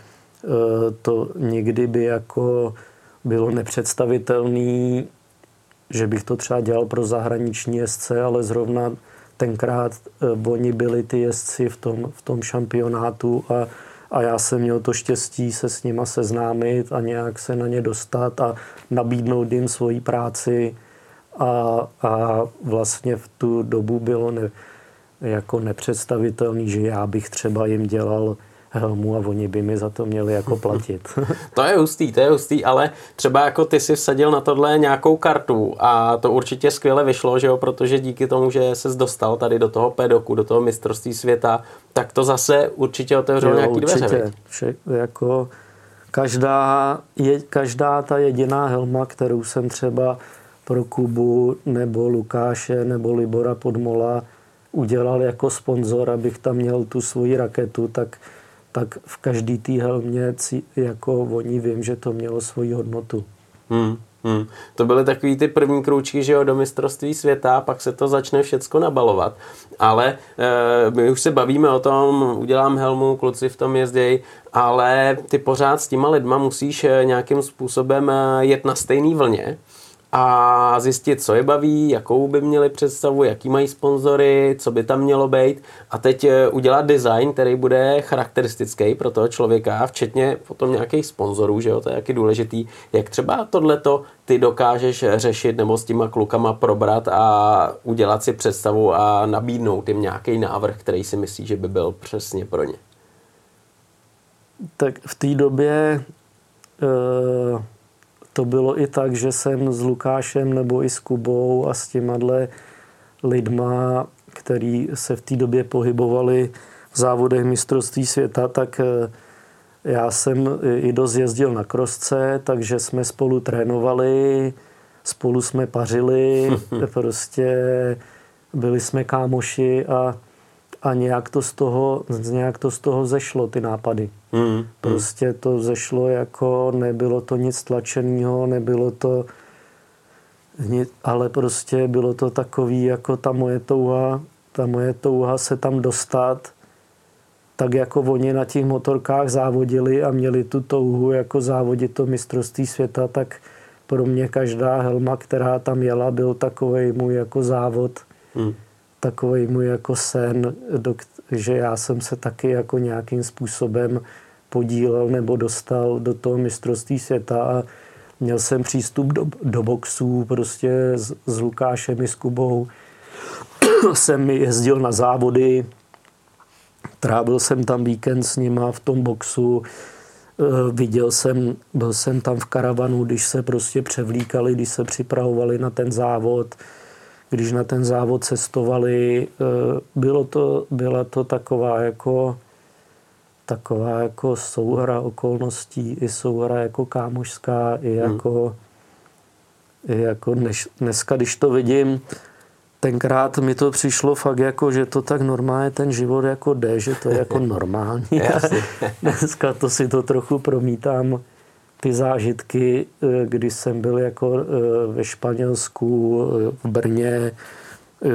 Eh, to někdy by jako bylo nepředstavitelné, že bych to třeba dělal pro zahraniční jezdce, ale zrovna tenkrát eh, oni byli ty jezdci v tom, v tom šampionátu a, a já jsem měl to štěstí se s nima seznámit a nějak se na ně dostat a nabídnout jim svoji práci a, a vlastně v tu dobu bylo ne, jako nepředstavitelný, že já bych třeba jim dělal helmu a oni by mi za to měli jako platit. [LAUGHS] to je hustý, to je hustý, ale třeba jako ty si vsadil na tohle nějakou kartu a to určitě skvěle vyšlo, že jo, protože díky tomu, že se dostal tady do toho pedoku, do toho mistrovství světa, tak to zase určitě otevřelo nějaký určitě. dveře. Vše, jako každá, je, každá ta jediná helma, kterou jsem třeba pro Kubu nebo Lukáše nebo Libora Podmola udělal jako sponzor, abych tam měl tu svoji raketu, tak tak v každý té helmě jako oni vím, že to mělo svoji hodnotu. Hmm, hmm. To byly takový ty první kroučky, že jo, do mistrovství světa, pak se to začne všecko nabalovat. Ale e, my už se bavíme o tom, udělám helmu, kluci v tom jezdějí, ale ty pořád s těma lidma musíš eh, nějakým způsobem eh, jet na stejné vlně a zjistit, co je baví, jakou by měli představu, jaký mají sponzory, co by tam mělo být. A teď eh, udělat design, který bude charakteristický pro toho člověka, včetně potom nějakých sponzorů, že jo, to je jaký důležitý, jak třeba tohleto ty dokážeš řešit nebo s těma klukama probrat a udělat si představu a nabídnout jim nějaký návrh, který si myslí, že by byl přesně pro ně. Tak v té době uh to bylo i tak, že jsem s Lukášem nebo i s Kubou a s těma lidma, který se v té době pohybovali v závodech mistrovství světa, tak eh, já jsem i dost jezdil na krosce, takže jsme spolu trénovali, spolu jsme pařili, [LAUGHS] prostě byli jsme kámoši a a nějak to z toho, nějak to z toho zešlo, ty nápady. Mm, prostě to zešlo jako, nebylo to nic tlačeného, nebylo to, ale prostě bylo to takový jako ta moje touha, ta moje touha se tam dostat, tak jako oni na těch motorkách závodili a měli tu touhu jako závodit to mistrovství světa, tak pro mě každá helma, která tam jela, byl takový můj jako závod, hmm. Takový můj jako sen, že já jsem se taky jako nějakým způsobem podílel nebo dostal do toho mistrovství světa a měl jsem přístup do, do boxů prostě s, s Lukášem i s Kubou. [COUGHS] jsem jezdil na závody, trávil jsem tam víkend s nima v tom boxu, eh, viděl jsem, byl jsem tam v karavanu, když se prostě převlíkali, když se připravovali na ten závod, když na ten závod cestovali. Eh, bylo to, byla to taková jako taková jako souhra okolností, i souhra jako kámošská, i hmm. jako, hmm. i jako dneš, dneska, když to vidím, tenkrát mi to přišlo fakt jako, že to tak normálně ten život jako jde, že to je jako [LAUGHS] normální. [LAUGHS] dneska to si to trochu promítám, ty zážitky, eh, když jsem byl jako eh, ve Španělsku, eh, v Brně,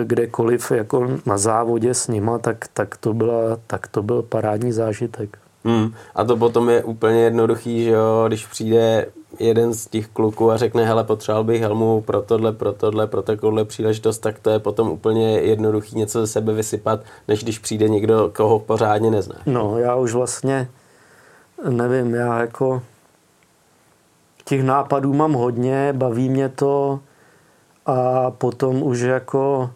kdekoliv jako na závodě s nima, tak, tak, to, byla, tak to byl parádní zážitek. Hmm. A to potom je úplně jednoduchý, že jo, když přijde jeden z těch kluků a řekne, hele, potřeboval bych helmu pro tohle, pro tohle, pro takovouhle příležitost, tak to je potom úplně jednoduchý něco ze sebe vysypat, než když přijde někdo, koho pořádně nezná. No, já už vlastně nevím, já jako těch nápadů mám hodně, baví mě to a potom už jako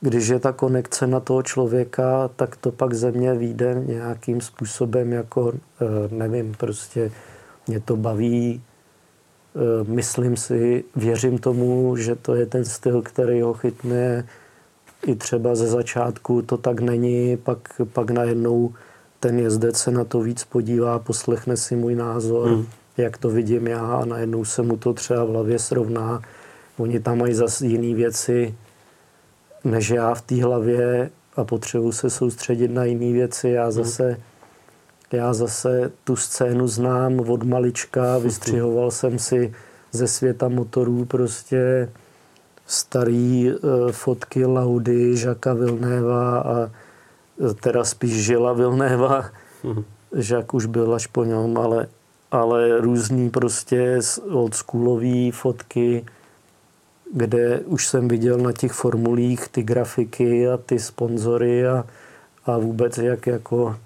když je ta konekce na toho člověka, tak to pak ze mě vyjde nějakým způsobem jako, eh, nevím, prostě mě to baví, eh, myslím si, věřím tomu, že to je ten styl, který ho chytne i třeba ze začátku to tak není, pak, pak najednou ten jezdec se na to víc podívá, poslechne si můj názor, hmm. Jak to vidím já a najednou se mu to třeba v hlavě srovná. Oni tam mají zase jiné věci, než já v té hlavě a potřebuji se soustředit na jiné věci. Já mhm. zase, já zase tu scénu znám od malička, vystřihoval jsem si ze světa motorů prostě starý uh, fotky Laudy, Žaka Vilnéva a eh, teda spíš Žila Vilnéva. Mm. Žak už byl až po něm, ale, ale různý prostě oldschoolový fotky kde už jsem viděl na těch formulích ty grafiky a ty sponzory a, a vůbec jak jako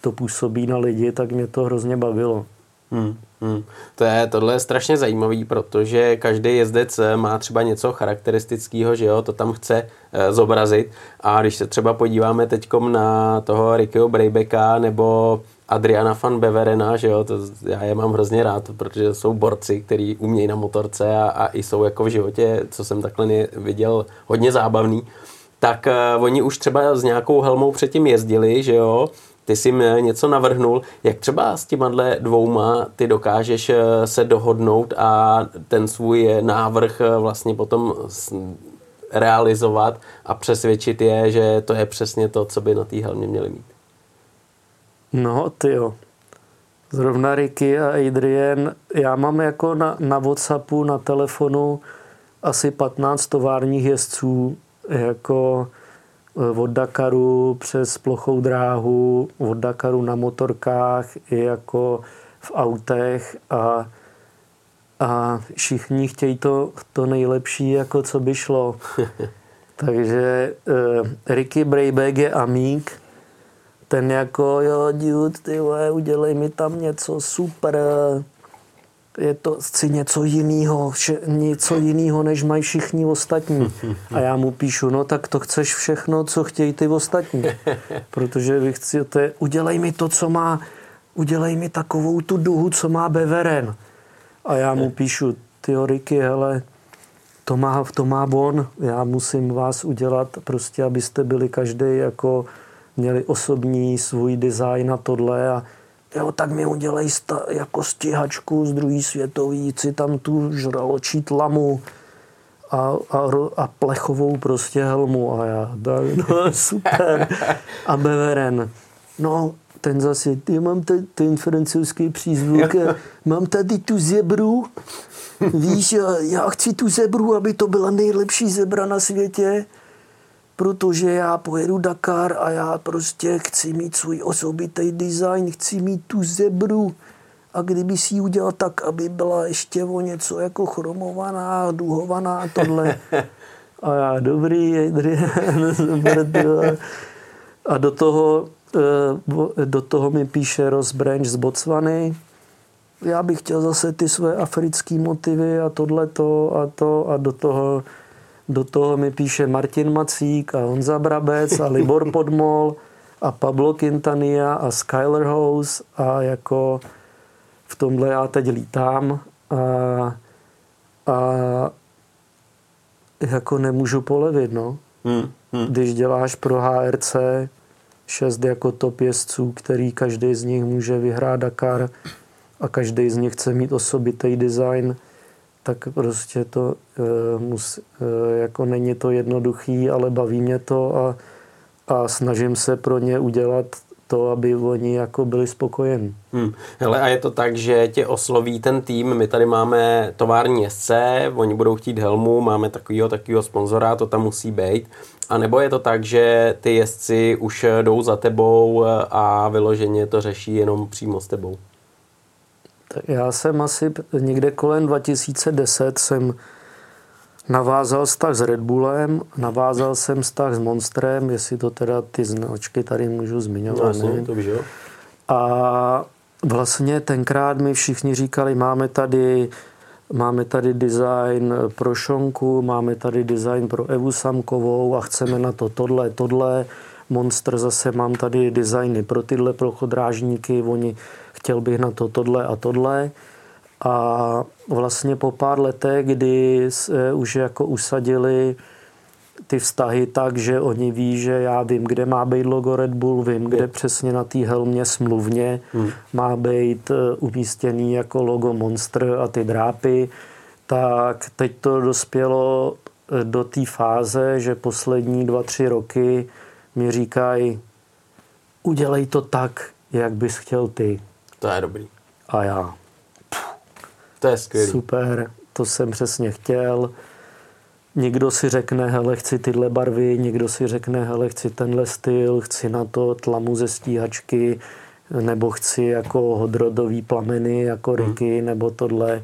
to působí na lidi, tak mě to hrozně bavilo. Hmm, hmm. To je, tohle je strašně zajímavý, protože každý jezdec má třeba něco charakteristického, že jo, to tam chce e, zobrazit a když se třeba podíváme teďkom na toho Rickyho Breybecka nebo Adriana van Beverena, že jo, to, já je mám hrozně rád, protože jsou borci, kteří umějí na motorce a, a i jsou jako v životě, co jsem takhle viděl, hodně zábavný, tak uh, oni už třeba s nějakou helmou předtím jezdili, že jo, ty jsi mi něco navrhnul, jak třeba s těma dvouma ty dokážeš eh, se dohodnout a ten svůj návrh eh, vlastně potom realizovat a přesvědčit je, že to je přesně to, co by na té helmě měli mít. No, ty jo. Zrovna Ricky a Adrian, já mám jako na, na Whatsappu, na telefonu asi 15 továrních jezdců, jako od Dakaru přes plochou dráhu, od Dakaru na motorkách i jako v autech a, a všichni chtějí to, to nejlepší, jako co by šlo. [LAUGHS] Takže uh, Ricky Brayback je amík, ten jako, jo, dude, ty vole, udělej mi tam něco super, je to chci něco jiného, vše, něco jiného, než mají všichni ostatní. A já mu píšu, no tak to chceš všechno, co chtějí ty ostatní. [LAUGHS] Protože vy chcete, udělej mi to, co má, udělej mi takovou tu duhu, co má Beveren. A já mu píšu, ty Ricky, hele, to má, to má on, já musím vás udělat prostě, abyste byli každý jako měli osobní svůj design a tohle a jo, tak mi udělej sta, jako stíhačku z druhý světový, si tam tu žraločí tlamu a, a, a plechovou prostě helmu a já, tak, no [LAUGHS] super. A Beveren, no ten zase, ty mám tady ten francouzský přízvuk, mám tady tu zebru, víš, já chci tu zebru, aby to byla nejlepší zebra na světě protože já pojedu Dakar a já prostě chci mít svůj osobitý design, chci mít tu zebru a kdyby si ji udělal tak, aby byla ještě o něco jako chromovaná, duhovaná a tohle. [LAUGHS] A já, dobrý, [LAUGHS] A do toho, eh, do toho mi píše Ross Branch z Botswany, já bych chtěl zase ty své africké motivy a tohleto a to a do toho, do toho mi píše Martin Macík a Honza Brabec a Libor [LAUGHS] Podmol a Pablo Quintania a Skyler House a jako v tomhle já teď lítám a, a jako nemůžu polevit, no. Hmm, hmm. Když děláš pro HRC šest jako top jezdců, který každý z nich může vyhrát Dakar a každý z nich chce mít osobitý design, tak prostě to e, mus, e, jako není to jednoduchý, ale baví mě to a, a snažím se pro ně udělat to, aby oni jako byli spokojeni. Hmm. Hele, a je to tak, že tě osloví ten tým, my tady máme tovární jezdce, oni budou chtít helmu, máme takovýho, takovýho sponzora, to tam musí být. A nebo je to tak, že ty jezdci už jdou za tebou a vyloženě to řeší jenom přímo s tebou? Já jsem asi někde kolem 2010 jsem Navázal vztah s Red Bullem, navázal jsem vztah s Monstrem, jestli to teda ty značky tady můžu zmiňovat. No, to jo. A vlastně tenkrát mi všichni říkali, máme tady máme tady design pro Šonku, máme tady design pro Evu Samkovou a chceme na to tohle, tohle. Monster zase mám tady designy pro tyhle prochodrážníky, oni chtěl bych na to tohle a tohle. A vlastně po pár letech, kdy se už jako usadili ty vztahy tak, že oni ví, že já vím, kde má být logo Red Bull, vím, kde přesně na té helmě smluvně hmm. má být e, umístěný jako logo Monster a ty drápy, tak teď to dospělo e, do té fáze, že poslední dva, tři roky mi říkají, udělej to tak, jak bys chtěl ty. To je dobrý. A já, to je skvělý. Super, to jsem přesně chtěl. Někdo si řekne, hele, chci tyhle barvy, někdo si řekne, hele, chci tenhle styl, chci na to tlamu ze stíhačky, nebo chci jako hodrodový plameny, jako. Ricky, hmm. nebo tohle.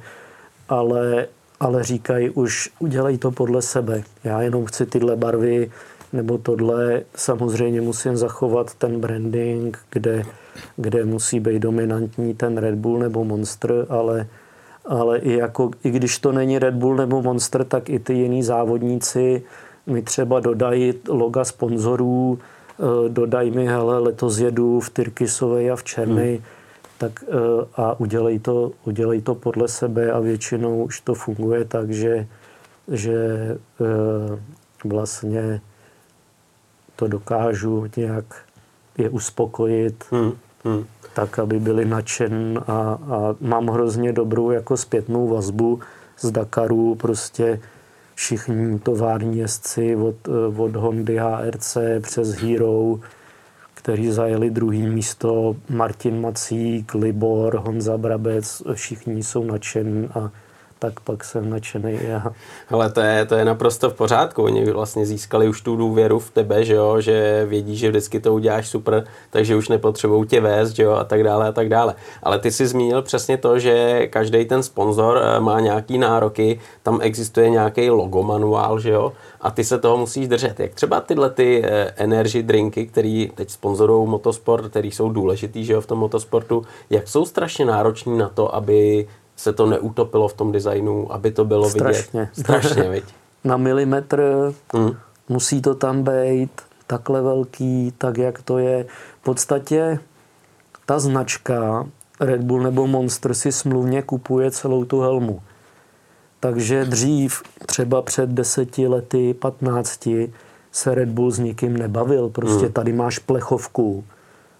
Ale, ale říkají už, udělej to podle sebe. Já jenom chci tyhle barvy, nebo tohle. Samozřejmě musím zachovat ten branding, kde, kde musí být dominantní ten Red Bull nebo Monster, ale ale i, jako, i když to není Red Bull nebo Monster, tak i ty jiní závodníci mi třeba dodají loga sponzorů, eh, dodají mi, hele, letos jedu v Tyrkisové a v Černý, hmm. tak eh, a udělej to, udělej to podle sebe a většinou už to funguje tak, že, že eh, vlastně to dokážu nějak je uspokojit. Hmm. Hmm. Tak, aby byli nadšen a, a mám hrozně dobrou jako zpětnou vazbu z Dakaru, prostě všichni tovární jezdci od, od Hondy HRC přes Hero, kteří zajeli druhý místo, Martin Macík, Libor, Honza Brabec, všichni jsou nadšení a tak pak jsem nadšený. Ale to je, to je naprosto v pořádku. Oni vlastně získali už tu důvěru v tebe, že jo, že vědí, že vždycky to uděláš super, takže už nepotřebují tě vést, že jo, a tak dále a tak dále. Ale ty jsi zmínil přesně to, že každý ten sponzor eh, má nějaký nároky, tam existuje nějaký logo manuál, že jo, a ty se toho musíš držet. Jak třeba tyhle ty eh, energy drinky, který teď sponzorují motosport, který jsou důležitý, že jo, v tom motosportu, jak jsou strašně nároční na to, aby se to neutopilo v tom designu, aby to bylo Strašně. vidět. [LAUGHS] Strašně. viď? Na milimetr hmm. musí to tam být takhle velký, tak jak to je. V podstatě ta značka Red Bull nebo Monster si smluvně kupuje celou tu helmu. Takže dřív, třeba před deseti lety, patnácti, se Red Bull s nikým nebavil. Prostě hmm. tady máš plechovku,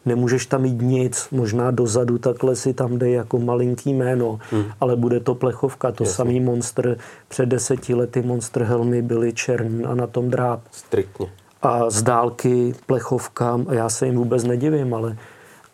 nemůžeš tam mít nic, možná dozadu takhle si tam dej jako malinký jméno, hmm. ale bude to plechovka, to Jasně. samý Monster, před deseti lety Monster helmy byly černý a na tom dráp. Striktně. A z dálky plechovka, já se jim vůbec nedivím, ale,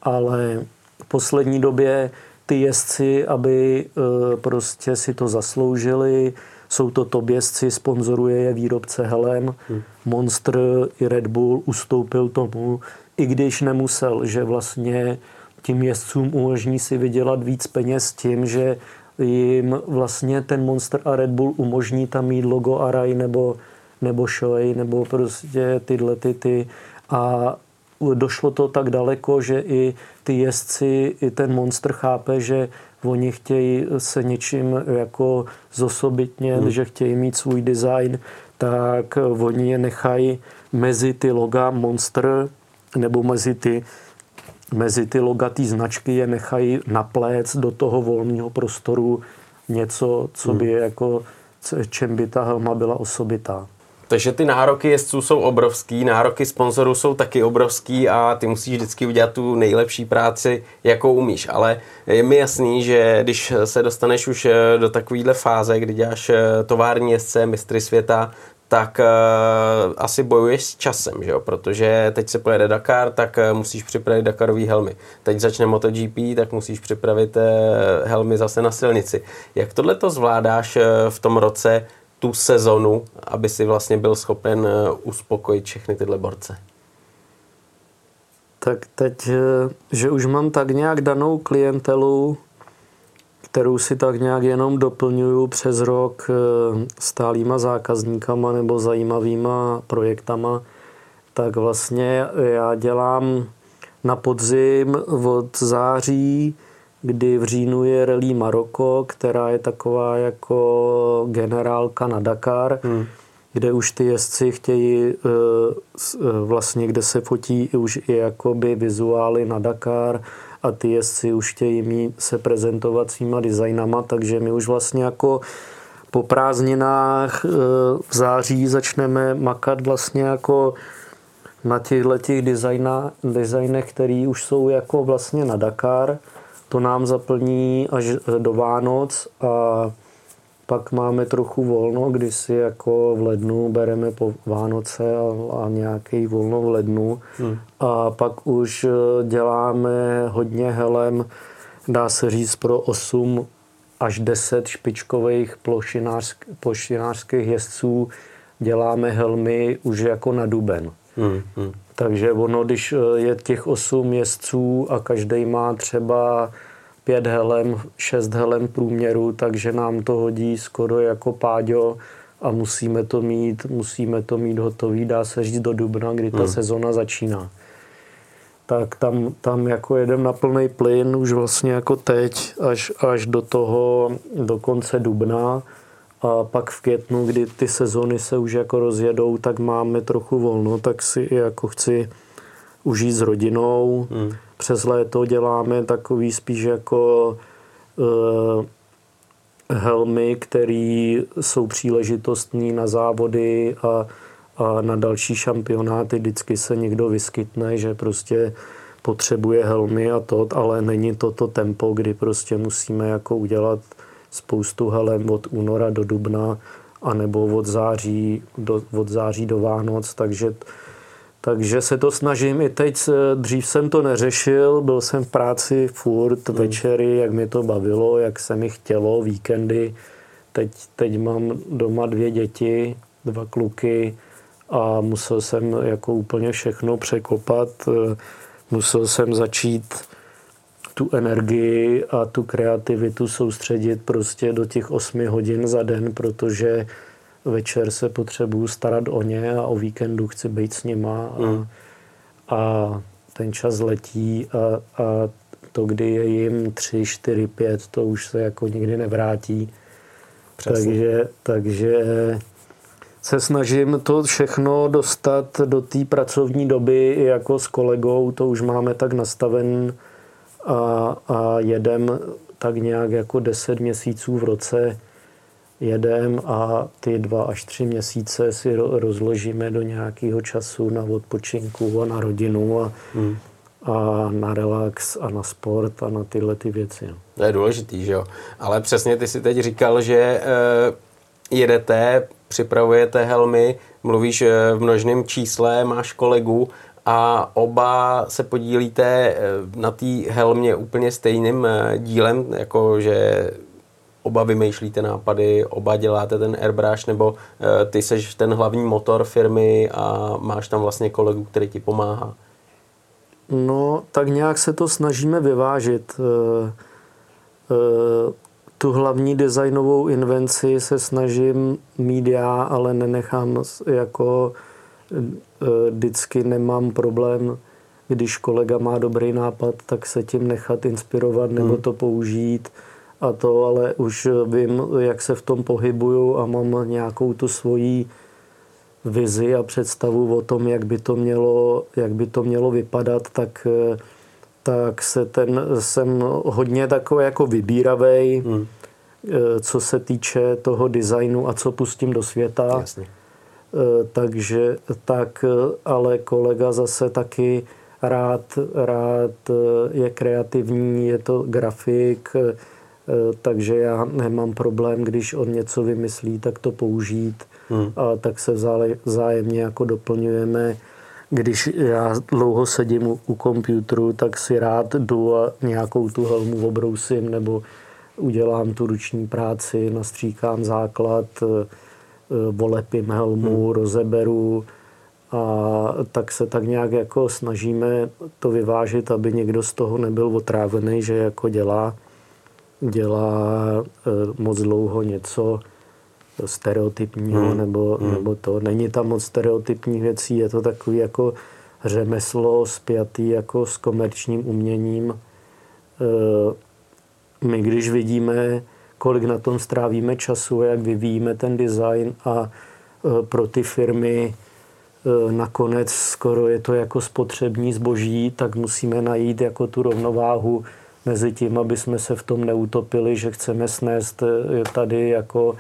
ale v poslední době ty jezdci, aby e, prostě si to zasloužili, jsou to top jezdci, sponzoruje je výrobce helem. Hmm. Monster i Red Bull ustoupil tomu, i když nemusel, že vlastně tím jezdcům umožní si vydělat víc peněz tím, že jim vlastně ten Monster a Red Bull umožní tam mít logo Arai nebo, nebo Shoei nebo prostě tyhle ty, ty a došlo to tak daleko, že i ty jezdci, i ten Monster chápe, že oni chtějí se něčím jako zosobitně, hmm. že chtějí mít svůj design, tak oni je nechají mezi ty loga Monster nebo mezi ty mezi ty logatý značky je nechají naplét do toho volného prostoru něco, co by hmm. jako, čem by ta helma byla osobitá. Takže ty nároky jezdců jsou obrovský, nároky sponzorů jsou taky obrovský a ty musíš vždycky udělat tu nejlepší práci, jakou umíš. Ale je mi jasný, že když se dostaneš už eh, do takovéhle fáze, kdy děláš eh, tovární jezdce, mistry světa, tak uh, asi bojuješ s časem, že jo? protože teď se pojede Dakar, tak uh, musíš připravit Dakarový helmy. Teď začne MotoGP, tak musíš připravit uh, helmy zase na silnici. Jak tohle to zvládáš uh, v tom roce, tu sezonu, aby si vlastně byl schopen uh, uspokojit všechny tyhle borce? Tak teď, že už mám tak nějak danou klientelu, kterou si tak nějak jenom doplňuju přes rok eh, stálýma zákazníkama nebo zajímavýma projektama, tak vlastně já dělám na podzim od září, kdy v říjnu je Rally Maroko, která je taková jako generálka na Dakar, hmm. kde už ty jezdci chtějí eh, eh, vlastně, kde se fotí už i jakoby vizuály na Dakar, a ty jezdci už chtějí mít se prezentovat svýma designama, takže my už vlastně jako po prázdninách e, v září začneme makat vlastně jako na těchto těch designech, které už jsou jako vlastně na Dakar. To nám zaplní až do Vánoc a pak máme trochu volno, kdy si jako v lednu bereme po Vánoce a, a nějaký volno v lednu. Hmm. A pak už eh, děláme hodně helem, dá se říct, pro 8 až 10 špičkových plošinářsk, plošinářských jezdců děláme helmy už jako na duben. Hmm. Hmm. Takže ono, když eh, je těch 8 jezdců a každý má třeba pět helem, šest helem průměru, takže nám to hodí skoro jako páďo a musíme to mít, musíme to mít hotový, dá se říct do dubna, kdy ta hmm. sezona začíná. Tak tam, tam jako jedem na plný plyn už vlastně jako teď až, až do toho, do konce dubna a pak v květnu, kdy ty sezony se už jako rozjedou, tak máme trochu volno, tak si jako chci užít s rodinou, hmm přes léto děláme takový spíš jako uh, helmy, které jsou příležitostní na závody a, a na další šampionáty. Vždycky se někdo vyskytne, že prostě potřebuje helmy a to, ale není to to tempo, kdy prostě musíme jako udělat spoustu helem od února do dubna anebo od září do, od září do Vánoc, takže takže se to snažím i teď, dřív jsem to neřešil, byl jsem v práci furt, hmm. večery, jak mi to bavilo, jak se mi chtělo, víkendy. Teď, teď mám doma dvě děti, dva kluky a musel jsem jako úplně všechno překopat. Musel jsem začít tu energii a tu kreativitu soustředit prostě do těch osmi hodin za den, protože večer se potřebuju starat o ně a o víkendu chci být s nima a, mm. a ten čas letí a, a to, kdy je jim 3, 4, 5, to už se jako nikdy nevrátí. Přesně. Takže, takže se snažím to všechno dostat do té pracovní doby jako s kolegou, to už máme tak nastaven a, a jedem tak nějak jako 10 měsíců v roce jedem a ty dva až tři měsíce si rozložíme do nějakého času na odpočinku a na rodinu a, hmm. a na relax a na sport a na tyhle ty věci. No. To je důležitý, že jo? Ale přesně ty si teď říkal, že e, jedete, připravujete helmy, mluvíš eh, v množném čísle, máš kolegu a oba se podílíte eh, na té helmě úplně stejným dílem, jako že oba vymýšlíte nápady, oba děláte ten airbrush, nebo uh, ty seš ten hlavní motor firmy a máš tam vlastně kolegu, který ti pomáhá? No, tak nějak se to snažíme vyvážit. Eh, eh, tu hlavní designovou invenci se snažím mít já, ale nenechám jako vždycky nemám problém, když kolega má dobrý nápad, tak se tím nechat inspirovat nebo hmm. to použít a to, ale už vím, jak se v tom pohybuju a mám nějakou tu svoji vizi a představu o tom, jak by to mělo, jak by to mělo vypadat, tak, tak se ten, jsem hodně takový jako vybíravej, hmm. co se týče toho designu a co pustím do světa. Jasně. Takže tak, ale kolega zase taky rád, rád je kreativní, je to grafik, takže já nemám problém, když on něco vymyslí, tak to použít hmm. a tak se vzájemně jako doplňujeme. Když já dlouho sedím u, u počítaču, tak si rád jdu a nějakou tu helmu obrousím nebo udělám tu ruční práci, nastříkám základ, e, volepím helmu, hmm. rozeberu a tak se tak nějak jako snažíme to vyvážit, aby někdo z toho nebyl otrávený, že jako dělá, dělá e, moc dlouho něco, stereotypního, hmm. Nebo, hmm. nebo to. Není tam moc stereotypních věcí, je to takový jako řemeslo spjatý jako s komerčním uměním. E, my když vidíme, kolik na tom strávíme času, jak vyvíjíme ten design a e, pro ty firmy nakonec skoro je to jako spotřební zboží, tak musíme najít jako tu rovnováhu mezi tím, aby jsme se v tom neutopili, že chceme snést tady jako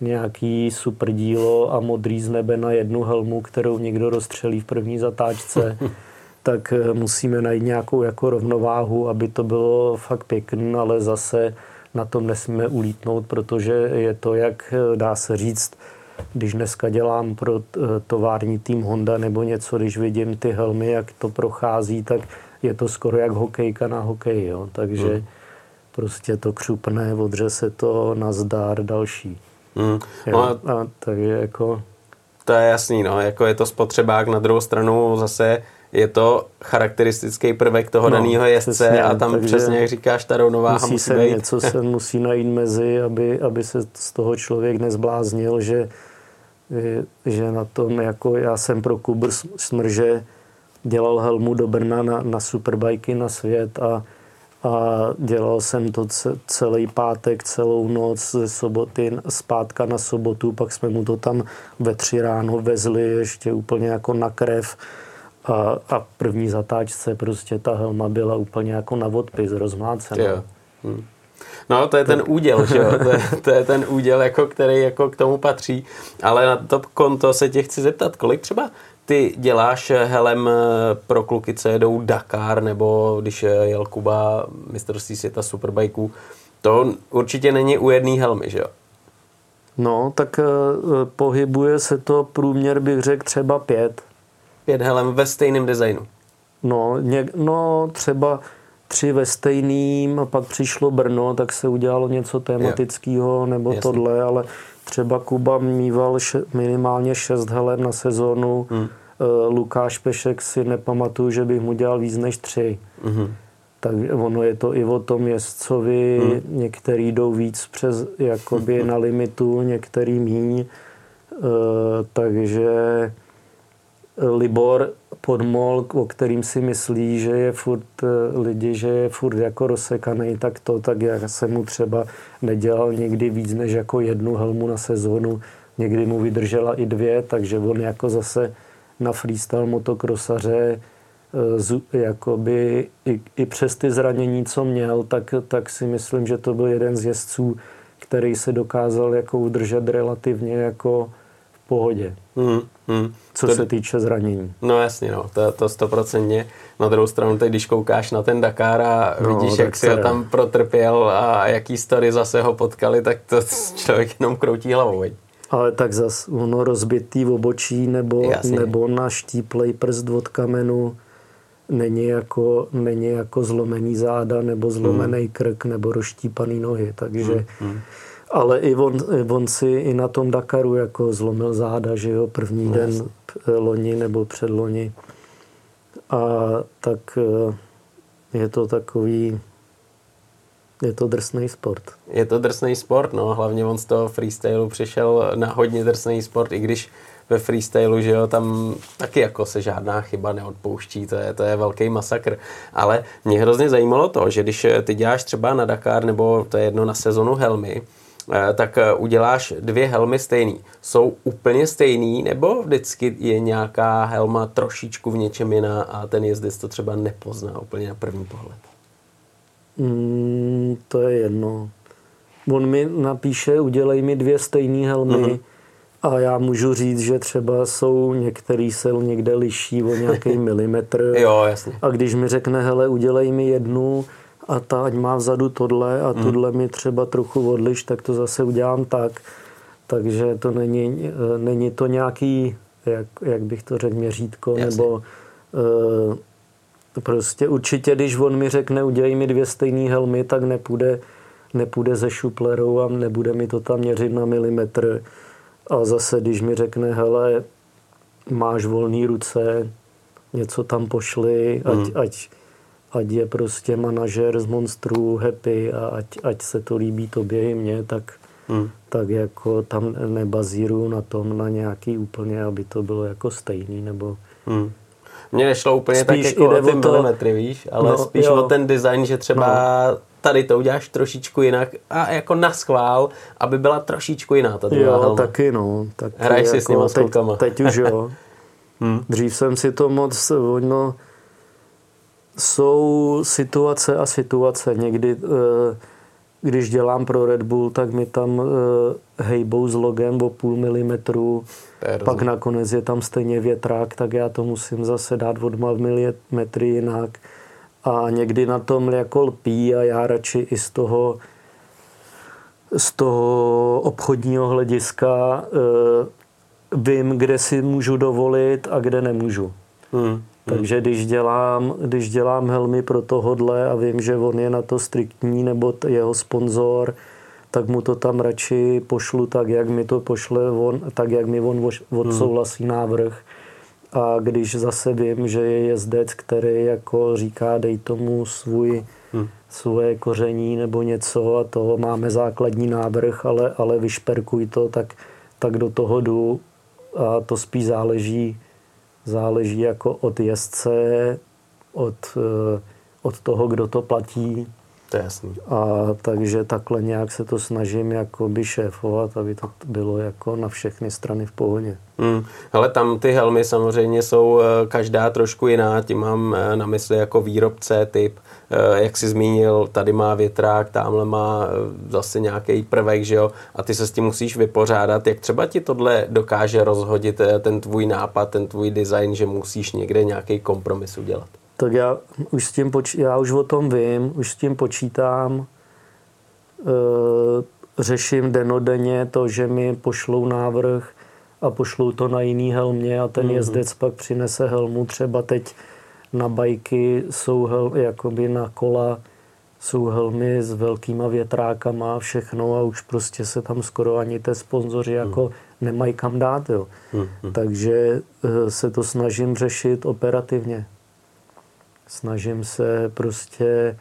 nějaký super dílo a modrý z nebe na jednu helmu, kterou někdo rozstřelí v první zatáčce, [LAUGHS] tak eh, musíme najít nějakou jako rovnováhu, aby to bylo fakt pěkný, ale zase na tom nesmíme ulítnout, protože je to, jak eh, dá se říct, když dneska dělám pro eh, tovární tým Honda nebo něco, když vidím ty helmy, jak to prochází, tak je to skoro jak hokejka na hokej, jo? takže hmm. prostě to křupne, odře se to na zdár další. Mm. No, a, a, takže jako... To je jasný, no, jako je to spotřebák, na druhou stranu zase je to charakteristický prvek toho no, daného jezdce přesně, a tam přesně, jak říkáš, ta rovnováha musí, musí se být. něco se musí najít mezi, aby, aby se z toho člověk nezbláznil, že, že na tom, jako já jsem pro Kubr Smrže dělal helmu do Brna na, na superbajky na svět a a dělal jsem to celý pátek, celou noc ze soboty zpátka na sobotu, pak jsme mu to tam ve tři ráno vezli ještě úplně jako na krev a, a první zatáčce prostě ta helma byla úplně jako na odpis rozmlácená. Yeah. Hmm. No, to je ten úděl, že jo? [LAUGHS] To je, to je ten úděl, jako, který jako k tomu patří. Ale na to konto se tě chci zeptat, kolik třeba ty děláš helem pro kluky, co jedou Dakar, nebo když jel Kuba mistrovství světa superbajků, to určitě není u jedné helmy, že jo? No, tak uh, pohybuje se to průměr, bych řekl, třeba pět. Pět helem ve stejném designu? No, něk, no třeba tři ve stejným a pak přišlo Brno, tak se udělalo něco tematického nebo Jasně. tohle, ale třeba Kuba mýval še, minimálně šest helem na sezónu. Hmm. Lukáš Pešek si nepamatuju, že bych mu dělal víc než tři. Hmm. Tak ono je to i o tom jezdcovi, hmm. některý jdou víc přes jakoby na limitu, některý míň. Uh, takže Libor Podmol, o kterým si myslí, že je furt eh, lidi, že je furt jako rozsekaný, tak to, tak já jsem mu třeba nedělal někdy víc než jako jednu helmu na sezónu. Někdy mu vydržela i dvě, takže on jako zase na freestyle motokrosaře eh, jakoby i, i přes ty zranění, co měl, tak, tak si myslím, že to byl jeden z jezdců, který se dokázal jako udržet relativně jako v pohodě. Hmm, hmm. Co to, se týče zranění. No jasně, no, to, to stoprocentně. Na druhou stranu, teď když koukáš na ten Dakar a no, vidíš, jak si ho tam protrpěl a jaký story zase ho potkali, tak to člověk jenom kroutí hlavou. Veď. Ale tak zas ono rozbitý v obočí nebo, nebo na štíplej prst od kamenu není jako, není jako zlomený záda nebo zlomený hmm. krk nebo rozštípaný nohy, takže hmm. Hmm. Ale i on, on si i na tom Dakaru jako zlomil záda, že jo, první no, den jasný. loni nebo předloni. A tak eh, je to takový, je to drsný sport. Je to drsný sport, no, hlavně on z toho freestylu přišel na hodně drsný sport, i když ve freestylu, že jo, tam taky jako se žádná chyba neodpouští, to je, to je velký masakr. Ale mě hrozně zajímalo to, že když ty děláš třeba na Dakar, nebo to je jedno na sezonu helmy, eh, tak eh, uděláš dvě helmy stejný. Jsou úplně stejný, nebo vždycky je nějaká helma trošičku v něčem jiná a ten jezdec to třeba nepozná úplně na první pohled? Mm, to je jedno. On mi napíše, udělej mi dvě stejné helmy, mm-hmm a já můžu říct, že třeba jsou některý se někde liší o nějaký [LAUGHS] milimetr. jo, jasně. A když mi řekne, hele, udělej mi jednu a ta ať má vzadu tohle a mm. tohle mi třeba trochu odliš, tak to zase udělám tak. Takže to není, eh, není to nějaký, jak, jak bych to řekl, měřítko, jasně. nebo uh, prostě určitě, když on mi řekne, udělej mi dvě stejné helmy, tak nepůjde, nepůjde ze šuplerou a nebude mi to tam měřit na milimetr a zase, když mi řekne, hele, máš volné ruce, něco tam pošli, ať, hmm. ať, ať je prostě manažer z monstrů happy a ať, ať se to líbí tobě i mně, tak, hmm. tak jako tam nebazíru na tom, na nějaký úplně, aby to bylo jako stejný, nebo... Hmm. Mně nešlo úplně spíš tak jako o ty to, milimetry, víš, ale no, spíš jo. o ten design, že třeba no tady to uděláš trošičku jinak a jako na schvál, aby byla trošičku jiná ta druhá jo, helma. taky no. Taky Hraješ jako, si s těma teď, teď už jo. [LAUGHS] hmm. Dřív jsem si to moc, no, jsou situace a situace. Někdy, eh, když dělám pro Red Bull, tak mi tam eh, hejbou s logem o půl milimetru, pak nakonec je tam stejně větrák, tak já to musím zase dát o dva milimetry jinak a někdy na tom jako lpí a já radši i z toho, z toho obchodního hlediska uh, vím, kde si můžu dovolit a kde nemůžu. Hmm. Hmm. Takže když dělám, když dělám helmy pro tohodle a vím, že on je na to striktní nebo jeho sponzor, tak mu to tam radši pošlu tak, jak mi to pošle on, tak, jak mi on hmm. odsouhlasí návrh a když zase vím, že je jezdec, který jako říká, dej tomu svůj, hmm. svoje koření nebo něco a to máme základní návrh, ale, ale vyšperkuj to, tak, tak do toho jdu a to spíš záleží, záleží jako od jezdce, od, eh, od toho, kdo to platí, to je jasný. A takže takhle nějak se to snažím jakoby šéfovat, aby to bylo jako na všechny strany v pohodě. Hmm. Hele, tam ty helmy samozřejmě jsou eh, každá trošku jiná, tím mám eh, na mysli jako výrobce, typ, jak jsi zmínil, tady má větrák, tamhle má zase nějaký prvek, že jo, a ty se s tím musíš vypořádat. Jak třeba ti tohle dokáže rozhodit ten tvůj nápad, ten tvůj design, že musíš někde nějaký kompromis udělat? tak já už, s tím poč- já už o tom vím, už s tím počítám, e, řeším denodenně to, že mi pošlou návrh a pošlou to na jiný helmě a ten mm-hmm. jezdec pak přinese helmu. Třeba teď na bajky jsou hel, jakoby na kola jsou helmy s velkýma větrákama a všechno a už prostě se tam skoro ani ty sponzoři mm. jako nemají kam dát. Jo. Mm-hmm. Takže e, se to snažím řešit operativně. Snažím se prostě,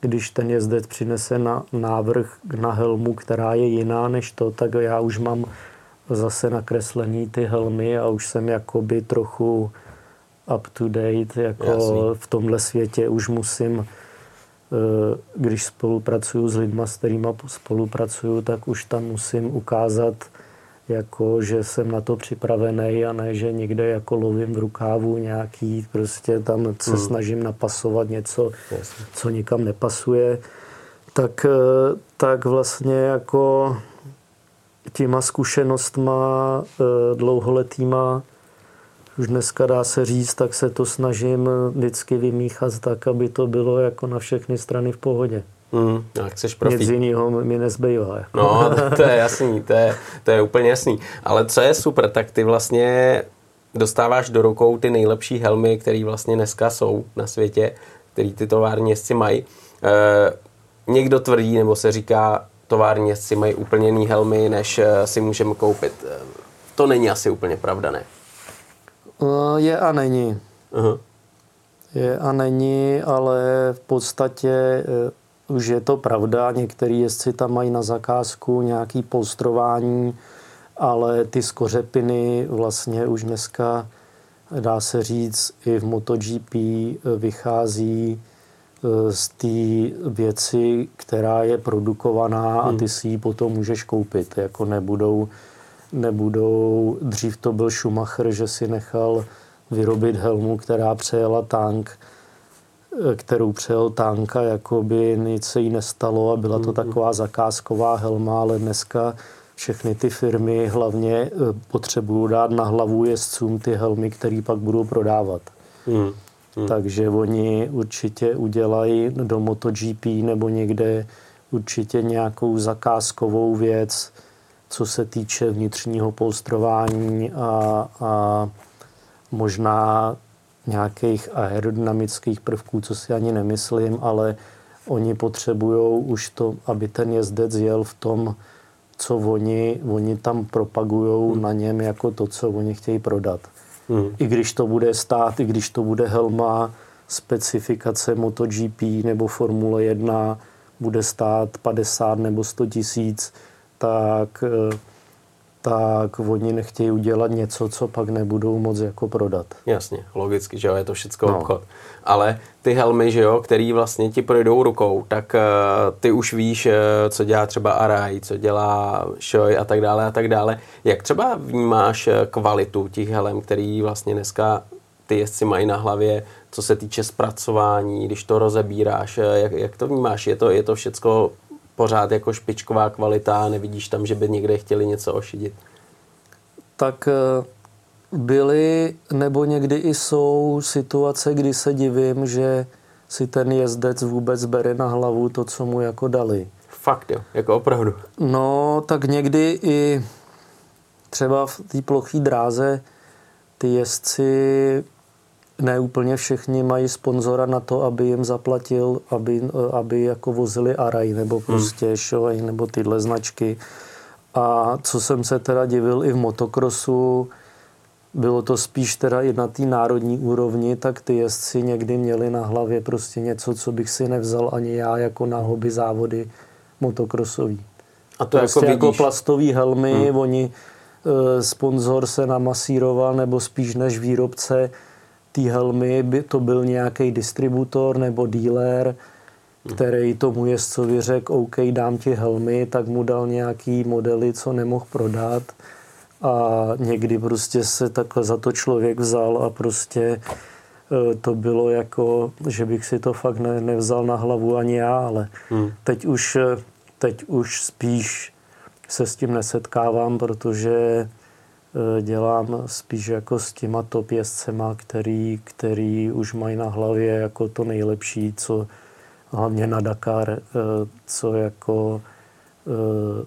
když ten jezdec přinese na návrh na helmu, která je jiná než to, tak já už mám zase nakreslený ty helmy a už jsem jakoby trochu up to date, jako Jasný. v tomhle světě už musím, eh, když spolupracuju s lidma, s kterými spolupracuju, tak už tam musím ukázat jako, že jsem na to připravený a ne, že někde jako lovím v rukávu nějaký, prostě tam se hmm. snažím napasovat něco, Jasně. co nikam nepasuje, tak, eh, tak vlastně jako těma zkušenostma eh, dlouholetýma, už dneska dá se říct, tak se to snažím vždycky vymíchat tak, aby to bylo jako na všechny strany v pohodě. Mm, a chceš profit. Nic jiného mi nezbývá. Jako. No, to je jasný, to je, to je úplně jasný. Ale co je super, tak ty vlastně dostáváš do rukou ty nejlepší helmy, které vlastně dneska jsou na světě, který ty tovární jezdci mají. E, někdo tvrdí, nebo se říká, tovární jezdci mají úplně jiný helmy, než eh, si můžeme koupit. Eh, to není asi úplně pravda, ne? Je a není. Uh-huh. Je a není, ale v podstatě eh, už je to pravda. Některý jezdci tam mají na zakázku nějaký polstrování, ale ty skořepiny vlastně už dneska, dá se říct, i v MotoGP vychází Eh, z té věci, která je produkovaná a ty hmm. si ji potom můžeš koupit. Jako nebudou, nebudou, dřív to byl Schumacher, že si nechal vyrobit helmu, která přejela tank, eh, kterou přejel tank a jakoby nic se jí nestalo a byla to hmm. taková zakázková helma, ale dneska všechny ty firmy hlavně eh, potřebují dát na hlavu jezdcům ty helmy, které pak budou prodávat. Hmm. Hmm. Takže oni určitě udělají do MotoGP nebo někde určitě nějakou zakázkovou věc, co se týče vnitřního polstrování a, a možná nějakých aerodynamických prvků, co si ani nemyslím, ale oni potřebují už to, aby ten jezdec jel v tom, co oni, oni tam propagují hmm. na něm jako to, co oni chtějí prodat. Hmm. I když to bude stát, i když to bude helma, specifikace MotoGP nebo Formule 1 bude stát 50 nebo 100 tisíc, tak, eh, tak oni nechtějí udělat něco, co pak nebudou moc jako prodat. Jasně, logicky, že jo, je to všechno no. obchod. Ale ty helmy, že jo, který vlastně ti projdou rukou, tak uh, ty už víš, uh, co dělá třeba Arai, co dělá Shoei a tak dále a tak dále. Jak třeba vnímáš kvalitu těch helm, který vlastně dneska ty jezdci mají na hlavě, co se týče zpracování, když to rozebíráš, jak, jak to vnímáš? Je to, je to všecko pořád jako špičková kvalita, nevidíš tam, že by někde chtěli něco ošidit? Tak eh, byly nebo někdy i jsou situace, kdy se divím, že si ten jezdec vůbec bere na hlavu to, co mu jako dali. Fakt jo, jako opravdu. No, tak někdy i třeba v té ploché dráze ty jezdci ne úplně všichni mají sponzora na to, aby jim zaplatil, aby, aby jako vozili Araj nebo hmm. prostě hmm. Shoei nebo tyhle značky. A co jsem se teda divil i v motokrosu, bylo to spíš teda i na té národní úrovni, tak ty jezdci někdy měli na hlavě prostě něco, co bych si nevzal ani já jako na hobby závody motokrosový. A to prostě jako, jako plastový helmy, hmm. oni e, sponzor se namasíroval, nebo spíš než výrobce, té helmy by to byl nějaký distributor nebo dealer, který tomu jezdcovi řekl, OK, dám ti helmy, tak mu dal nějaký modely, co nemohl prodat a někdy prostě se takhle za to člověk vzal a prostě e, to bylo jako, že bych si to fakt ne, nevzal na hlavu ani já, ale hmm. teď, už, teď už spíš se s tím nesetkávám, protože dělám spíš jako s těma top jezdcema, který, který už mají na hlavě jako to nejlepší, co hlavně na Dakar, eh, co jako eh,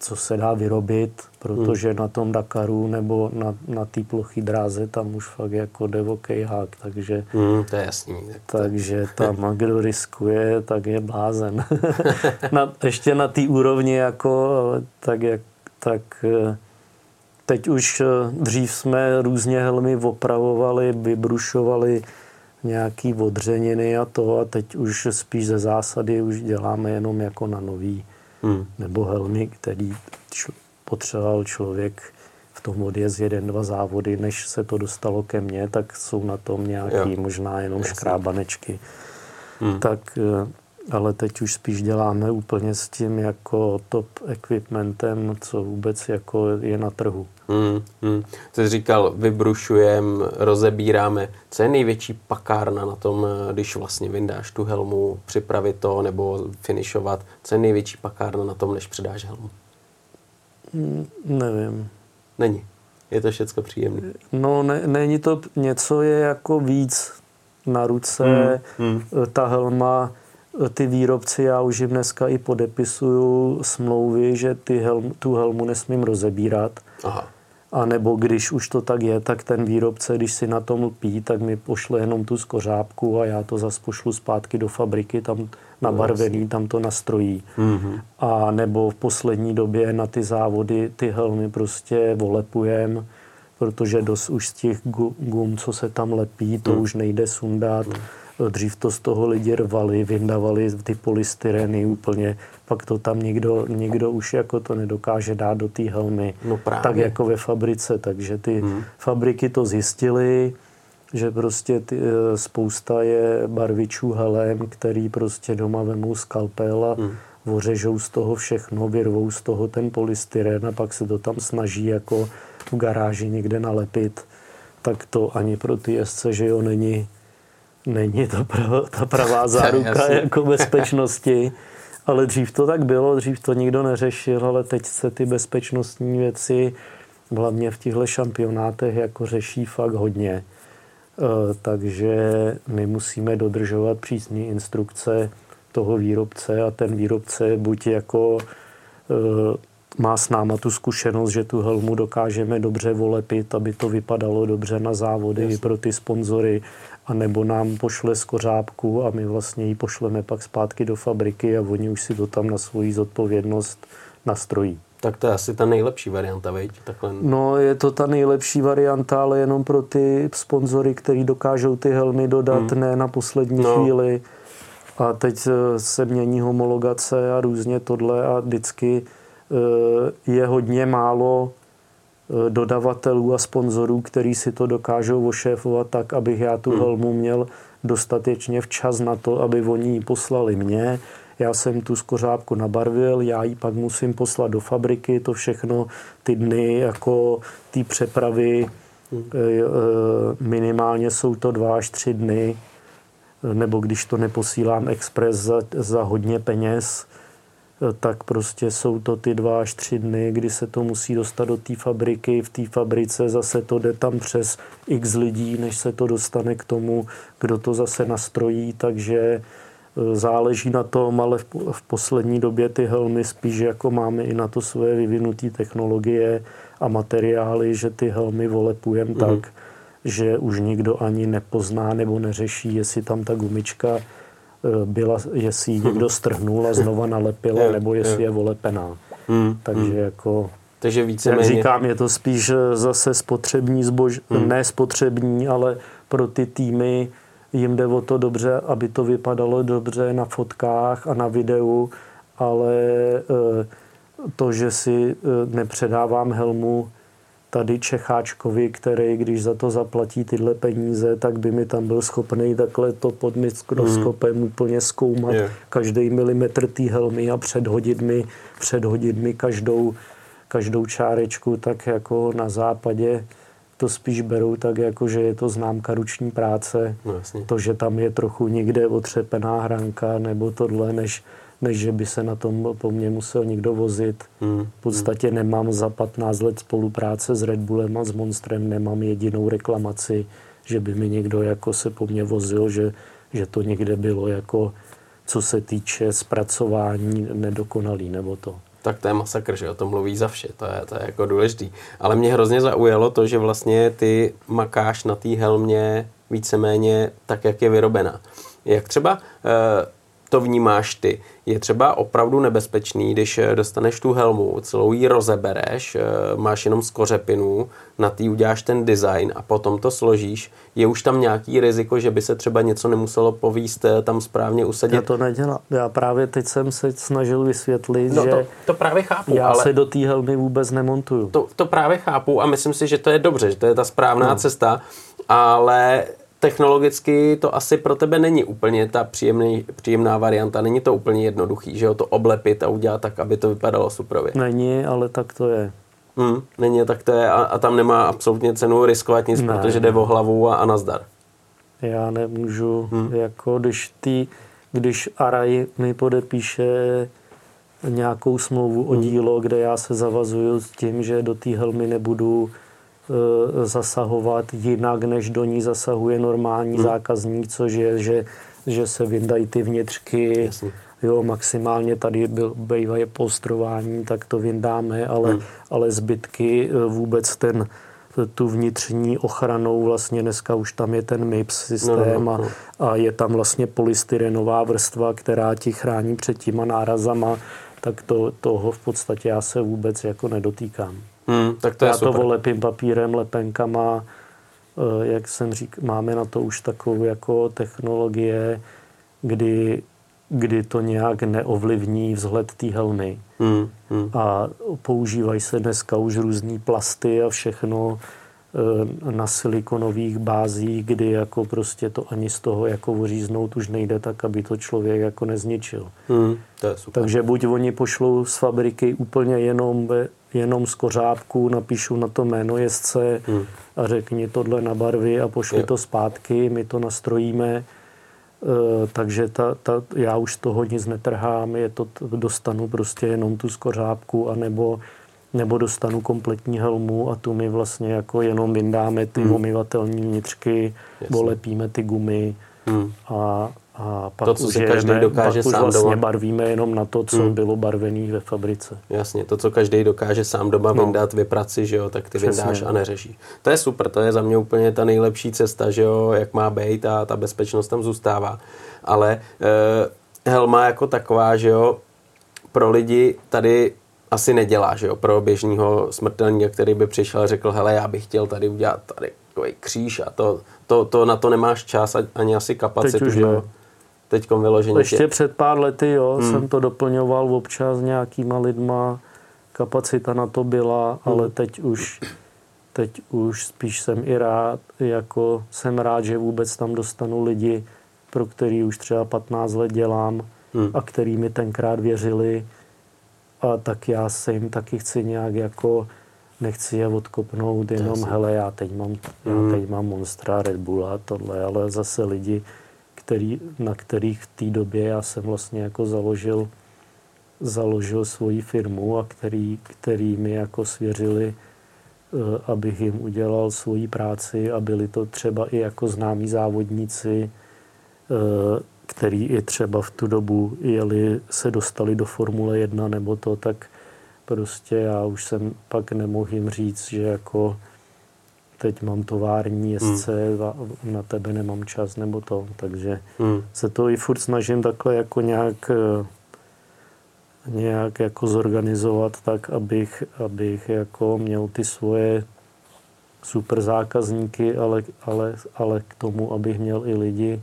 co se dá vyrobit, protože hmm. na tom Dakaru nebo na, na té ploché dráze tam už fakt jako jde kejhák, takže... Hmm, to je jasný. Takže [LAUGHS] tam, kdo riskuje, tak je blázen. [LAUGHS] na, ještě na té úrovni jako, tak jak, tak Teď už eh, dřív jsme různě helmy opravovali, vybrušovali nějaký odřeniny a to a teď už spíš ze zásady už děláme jenom jako na nový hmm. nebo helmy, který potřeboval člověk v tom odjezd jeden, dva závody, než se to dostalo ke mně, tak jsou na tom nějaký jo. možná jenom Jasně. škrábanečky. Hmm. Tak eh, ale teď už spíš děláme úplně s tím jako top equipmentem, co vůbec jako je na trhu. Hmm, hmm. Ty jsi říkal, vybrušujeme, rozebíráme. Co je největší pakárna na tom, když vlastně vyndáš tu helmu, připravit to nebo finišovat? Co je největší pakárna na tom, než předáš helmu? Hmm, nevím. Není. Je to všecko příjemné. No, ne, není to, něco je jako víc na ruce, hmm, hmm. ta helma, ty výrobci, já už jim dneska i podepisuju smlouvy, že ty helm, tu helmu nesmím rozebírat. Aha. A nebo když už to tak je, tak ten výrobce, když si na tom lpí, tak mi pošle jenom tu skořápku a já to zase pošlu zpátky do fabriky, tam nabarvený, tam to nastrojí. Mm-hmm. A nebo v poslední době na ty závody ty helmy prostě volepujem, protože dost už z těch gum, co se tam lepí, to hmm. už nejde sundat. Hmm. Dřív to z toho lidi rvali, vyndavali ty polystyreny úplně, pak to tam nikdo, nikdo už jako to nedokáže dát do té helmy, no právě. tak jako ve fabrice. Takže ty hmm. fabriky to zjistily, že prostě ty, eh, spousta je barvičů helem, který prostě doma vemou skalpel a hmm. ořežou z toho všechno, vyrvou z toho ten polystyren a pak se to tam snaží jako v garáži někde nalepit. Tak to ani pro ty jezdce, že jo, není, není to prav, ta pravá [LAUGHS] záruka jako bezpečnosti. Ale dřív to tak bylo, dřív to nikdo neřešil, ale teď se ty bezpečnostní věci hlavně v těchto šampionátech jako řeší fakt hodně. Eh, takže my musíme dodržovat přísné instrukce toho výrobce a ten výrobce buď jako eh, má s náma tu zkušenost, že tu helmu dokážeme dobře volepit, aby to vypadalo dobře na závody Jasně. pro ty sponzory, anebo nám pošle z kořápku a my vlastně ji pošleme pak zpátky do fabriky a oni už si to tam na svoji zodpovědnost nastrojí. Tak to je asi ta nejlepší varianta, veď? Takhle... No, je to ta nejlepší varianta, ale jenom pro ty sponzory, kteří dokážou ty helmy dodat, hmm. ne na poslední no. chvíli. A teď eh, se mění homologace a různě tohle a vždycky eh, je hodně málo dodavatelů a sponzorů, kteří si to dokážou ošéfovat tak, abych já tu hmm. helmu měl dostatečně včas na to, aby oni ji poslali mě já jsem tu skořápku nabarvil, já ji pak musím poslat do fabriky, to všechno ty dny jako ty přepravy, hmm. minimálně jsou to dva až tři dny, nebo když to neposílám expres za, za hodně peněz, tak prostě jsou to ty dva až tři dny, kdy se to musí dostat do té fabriky. V té fabrice zase to jde tam přes x lidí, než se to dostane k tomu, kdo to zase nastrojí, takže záleží na tom, ale v poslední době ty helmy spíš jako máme i na to své vyvinuté technologie a materiály, že ty helmy volepujeme mm-hmm. tak, že už nikdo ani nepozná nebo neřeší, jestli tam ta gumička e, byla, jestli ji někdo strhnul a znova nalepila, nebo jestli je volepená. Mm, Takže jako... Takže více Jak říkám, je to spíš e, zase spotřební zbož, hmm. ne spotřební, ale pro ty týmy jim jde o to dobře, aby to vypadalo dobře na fotkách a na videu, ale eh, to, že si eh, nepředávám helmu tady Čecháčkovi, který, když za to zaplatí tyhle peníze, tak by mi tam byl schopný takhle to pod mikroskopem mm. úplně zkoumat yeah. každý milimetr té helmy a předhodit mi, předhodit mi každou, každou čárečku, tak jako na západě to spíš berou tak, jako že je to známka ruční práce. No, to, že tam je trochu někde otřepená hranka nebo tohle, než, než že by se na tom po mně musel někdo vozit. Hmm. V podstatě nemám za 15 let spolupráce s Red Bullem a s Monstrem, nemám jedinou reklamaci, že by mi někdo jako se po mně vozil, že, že to někde bylo jako co se týče zpracování nedokonalý nebo to tak to je masakr, že o tom mluví za vše, to je, to je jako důležitý. Ale mě hrozně zaujalo to, že vlastně ty makáš na té helmě víceméně tak, jak je vyrobená. Jak třeba e, to vnímáš ty? je třeba opravdu nebezpečný, když eh, dostaneš tu helmu, celou ji rozebereš, eh, máš jenom z kořepinu, na tý uděláš ten design a potom to složíš. Je už tam nějaký riziko, že by se třeba něco nemuselo povíst eh, tam správně usadit? Já to nedělám. Já právě teď jsem se snažil vysvětlit, no, že to, to právě chápu, já ale se do té helmy vůbec nemontuju. To, to právě chápu a myslím si, že to je dobře, že to je ta správná no. cesta, ale technologicky to asi pro tebe není úplně ta příjemný, příjemná varianta. Není to úplně jednoduchý, že jo, to oblepit a udělat tak, aby to vypadalo suprově. Není, ale tak to je. Hmm, není, tak to je a, a tam nemá absolutně cenu riskovat nic, ne, protože jde o hlavu a, a nazdar. Já nemůžu, hmm. jako když ty, když Araj mi podepíše nějakou smlouvu o hmm. dílo, kde já se zavazuju s tím, že do té helmy nebudu zasahovat jinak, než do ní zasahuje normální hmm. zákazník, což je, že, že se vyndají ty vnitřky, Jasně. jo, maximálně tady byl, bývají polstrování, tak to vyndáme, ale, hmm. ale zbytky eh, vůbec ten tu vnitřní ochranou vlastně dneska už tam je ten MIPS systém no, no, no. A, a je tam vlastně polystyrenová vrstva, která ti chrání před těma nárazama, tak to, toho v podstatě já se vůbec jako nedotýkám. Hmm, tak to je Já super. to olepím papírem, lepenkama, eh, jak jsem říkal, máme na to už takovou jako technologie, kdy, kdy to nějak neovlivní vzhled té helmy. Hmm, hmm. A používají se dneska už různý plasty a všechno eh, na silikonových bázích, kdy jako prostě to ani z toho jako oříznout už nejde tak, aby to člověk jako nezničil. Hmm, to je super. Takže buď oni pošlou z fabriky úplně jenom, ve, jenom z kořápku, napíšu na to jméno jezdce Hmm. a řekni tohle na barvy a pošli Jo. to zpátky, my to nastrojíme. E, takže ta, ta, já už toho nic netrhám, je to, dostanu prostě jenom tu skořápku, anebo, nebo dostanu kompletní helmu a tu my vlastně jako jenom vyndáme ty Hmm. omyvatelní vnitřky, Jasně. olepíme ty gumy Hmm. a, a pak To, co už si každý jedeme, dokáže pak už sám vlastně doma. barvíme jenom na to, co Hmm. bylo barvený ve fabrice. Jasně, to, co každý dokáže sám doma No. vyndat, vyprat si, že jo, tak ty Přesně. vyndáš a neřešíš. To je super, to je za mě úplně ta nejlepší cesta, že jo, jak má být a ta bezpečnost tam zůstává. Ale eh, helma jako taková, že jo, pro lidi tady asi nedělá, že jo, pro běžného smrtelníka, který by přišel a řekl, hele, já bych chtěl tady udělat tady takový kříž a to, to, to na to nemáš čas ani asi kapacitu, už že jo. ne. Teďkom vyloženě. Ještě tě- před pár lety jo, Hmm. jsem to doplňoval občas nějakýma lidma, kapacita na to byla, Hmm. ale teď už, teď už spíš jsem i rád, jako jsem rád, že vůbec tam dostanu lidi, pro který už třeba 15 let dělám Hmm. a který mi tenkrát věřili a tak já se jim taky chci nějak jako nechci je odkopnout, jenom Jasně. hele, já teď mám, já Hmm. teď mám Monstra, Red Bulla, tohle, ale zase lidi, který, na kterých v té době já jsem vlastně jako založil, založil svoji firmu a který, který mi jako svěřili, eh, abych jim udělal svoji práci a byli to třeba i jako známí závodníci, eh, který i třeba v tu dobu jeli, se dostali do Formule 1 nebo to, tak prostě já už jsem pak nemohl jim říct, že jako teď mám tovární jezdce, a na tebe nemám čas nebo to, takže Hmm. se to i furt snažím takhle jako nějak eh, nějak jako zorganizovat tak, abych, abych jako měl ty svoje super zákazníky, ale, ale, ale k tomu, abych měl i lidi,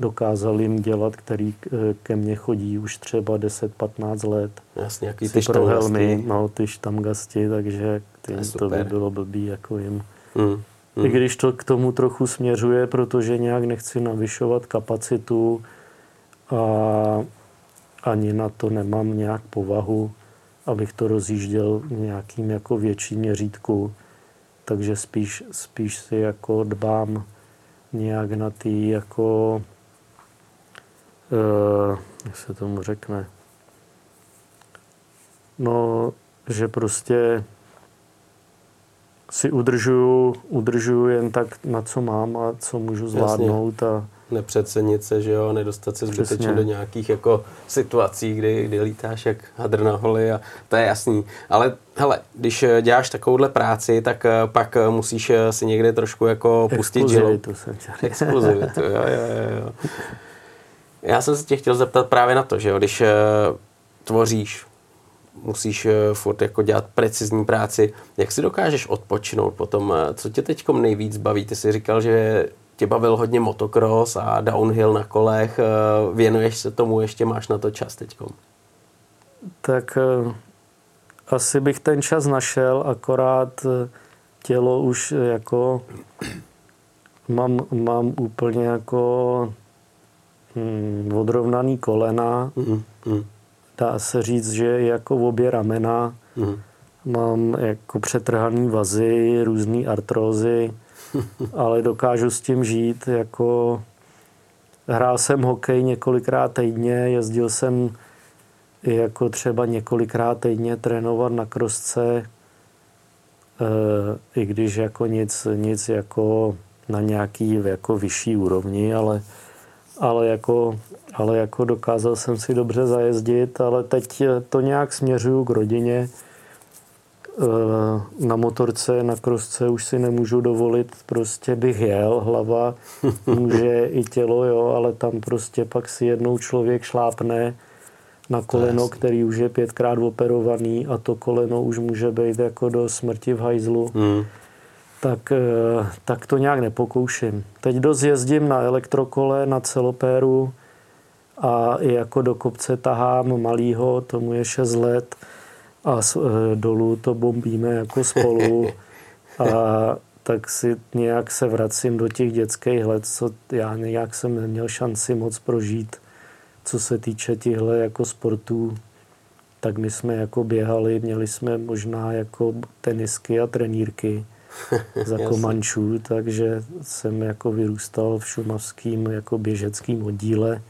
dokázal jim dělat, který k- ke mně chodí už třeba 10-15 let. Jasně, jaký ty štamgasti. no ty štamgasti, takže To ty, to by super. bylo blbý jako jim. Hmm. I když to k tomu trochu směřuje, protože nějak nechci navyšovat kapacitu a ani na to nemám nějak povahu, abych to rozjížděl v nějakým jako větším měřítku. Takže spíš, spíš si jako dbám nějak na ty jako, uh, jak se tomu řekne, no, že prostě si udržuju, udržuju jen tak, na co mám a co můžu zvládnout a nepřecenit se, že jo, nedostat se zbytečně do nějakých jako situací, kdy, kdy lítáš jak hadr na holi a to je jasný. Ale hele, když eh, děláš takovouhle práci, tak eh, pak eh, musíš si někde trošku jako pustit žilou. Exkluzivitu jo, jo, jo. Já jsem se tě chtěl zeptat právě na to, že jo, když tvoříš, musíš eh, furt jako dělat precizní práci, jak si dokážeš odpočinout potom, eh, co tě teďkom nejvíc baví? Ty jsi říkal, že tě bavil hodně motocross a downhill na kolech, eh, věnuješ se tomu, ještě máš na to čas teďkom. Tak asi bych ten čas našel, akorát tělo už jako mám, mám úplně jako hm, odrovnaný kolena, Mm, mm, dá se říct, že jako obě ramena, mm. mám jako přetrhaný vazy, různé artrózy, [LAUGHS] ale dokážu s tím žít. Jako hrál jsem hokej několikrát týdně, jezdil jsem jako třeba několikrát týdně trénovat na krosce, e, i když jako nic, nic jako na nějaký jako vyšší úrovni, ale, ale, jako, ale jako dokázal jsem si dobře zajezdit, ale teď to nějak směřuju k rodině. E, Na motorce, na krosce už si nemůžu dovolit, prostě bych jel, hlava [LAUGHS] může i tělo, jo, ale tam prostě pak si jednou člověk šlápne na koleno, který už je pětkrát operovaný a to koleno už může být jako do smrti v hajzlu. Hmm tak, eh, tak to nějak nepokouším. Teď dost jezdím na elektrokole, na celopéru a i jako do kopce tahám malýho, tomu je 6 let. A eh, dolů to bombíme jako spolu. [LAUGHS] A tak si nějak se vracím do těch dětských let, co já nějak jsem neměl šanci moc prožít, co se týče těchto jako sportů, tak my jsme jako běhali, měli jsme možná jako tenisky a trenírky, [LAUGHS] za Komančů, takže jsem jako vyrůstal v šumavském jako běžeckém oddíle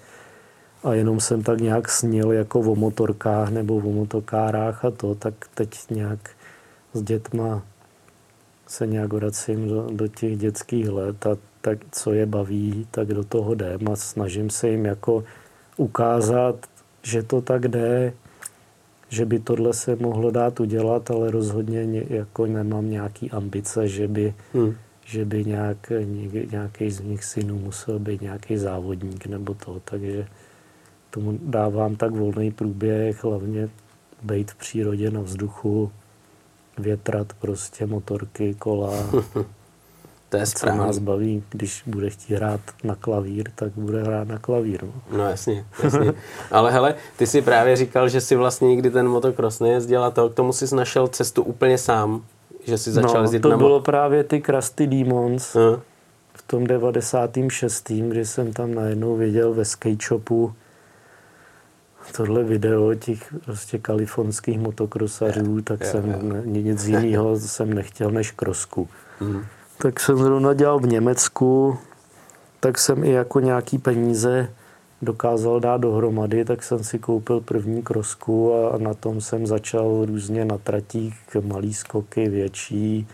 a jenom jsem tak nějak snil jako o motorkách nebo o motokárách a to, tak teď nějak s dětma se nějak vracím do, do těch dětských let a tak, co je baví, tak do toho jdem a snažím se jim jako ukázat, že to tak jde, že by tohle se mohlo dát udělat, ale rozhodně jako nemám nějaký ambice, že by, hmm. že by nějak, nějaký z mých synů musel být nějaký závodník nebo to, takže tomu dávám tak volný průběh, hlavně být v přírodě na vzduchu, větrat prostě motorky, kola, [LAUGHS] To je správně. Co nás baví, když bude chtít hrát na klavír, tak bude hrát na klavír. No, no jasně, jasně. Ale hele, ty si právě říkal, že si vlastně nikdy ten motocross nejezdil a to, k tomu jsi našel cestu úplně sám, že si začal no, jezdit to na bylo právě ty Krusty Demons no. v tom 96. kdy jsem tam najednou viděl ve skate shopu tohle video těch prostě kalifornských motokrosařů, tak je, jsem je. nic jiného jsem nechtěl než krosku. Mm tak jsem zrovna dělal v Německu, tak jsem i jako nějaký peníze dokázal dát dohromady, tak jsem si koupil první krosku a na tom jsem začal různě na tratích malý skoky, větší,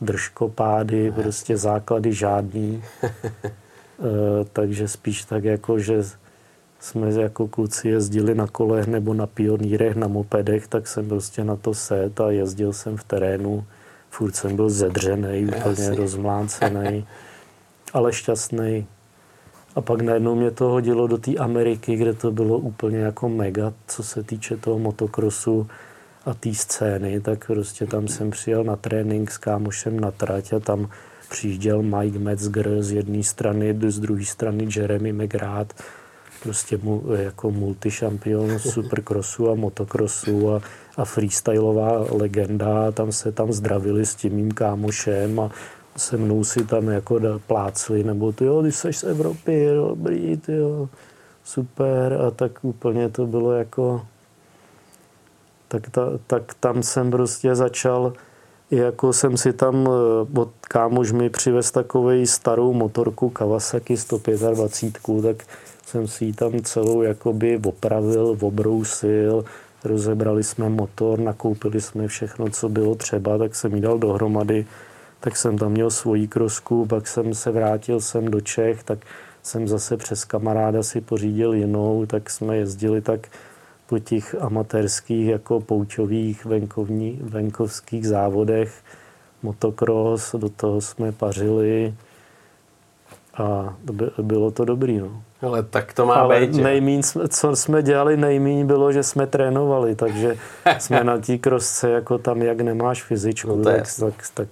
držkopády, prostě základy žádný. [LAUGHS] e, takže spíš tak jako, že jsme jako kluci jezdili na kolech nebo na pionýrech, na mopedech, tak jsem prostě na to set a jezdil jsem v terénu. Furt jsem byl zedřený, úplně rozmlácený, [LAUGHS] ale šťastný. A pak najednou mě to hodilo do té Ameriky, kde to bylo úplně jako mega, co se týče toho motokrosu a té scény, tak prostě tam jsem přijel na trénink s kámošem na trať a tam přijížděl Mike Metzger z jedné strany, z druhé strany Jeremy McGrath, prostě mu, jako multišampion supercrossu a motocrossu a a freestyleová legenda, tam se tam zdravili s tím mým kámošem a se mnou si tam jako plácli, nebo ty jo, ty jsi z Evropy, dobrý, ty jo, super. A tak úplně to bylo jako tak, ta, tak tam jsem prostě začal jako jsem si tam od kámoš mi přivez takovou starou motorku Kawasaki 125, tak jsem si ji tam celou jakoby opravil, obrousil, rozebrali jsme motor, nakoupili jsme všechno, co bylo třeba, tak jsem ji dal dohromady, tak jsem tam měl svoji krosku, pak jsem se vrátil sem do Čech, tak jsem zase přes kamaráda si pořídil jinou, tak jsme jezdili tak po těch amatérských jako poučových venkovní, venkovských závodech motocross, do toho jsme pařili a bylo to dobrý. No. Ale tak to má Ale být, nejmín, co jsme dělali nejméně bylo, že jsme trénovali, takže [LAUGHS] jsme na té krosce, jako tam, jak nemáš fyzičku, no tak, tak, tak,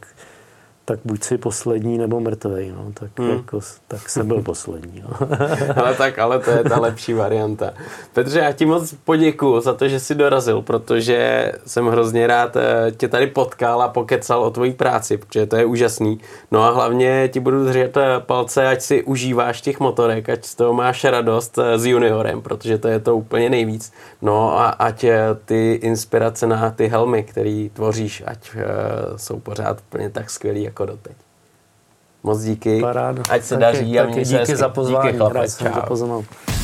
tak buď si poslední nebo mrtvej, no, tak, hmm. jako, tak jsem byl poslední. No. [LAUGHS] ale tak, ale to je ta [LAUGHS] lepší varianta. Petře, já ti moc poděkuju za to, že jsi dorazil, protože jsem hrozně rád eh, tě tady potkal a pokecal o tvojí práci, protože to je úžasný. No a hlavně ti budu držet eh, palce, ať si užíváš těch motorek, ať z toho máš radost eh, s juniorem, protože to je to úplně nejvíc. No a ať ty inspirace na ty helmy, který tvoříš, ať jsou pořád úplně tak skvělý, jako doteď. Moc díky. Paráda. Ať se taky, daří taky, a díky za pozvání. Díky, chlapec. Rád jsem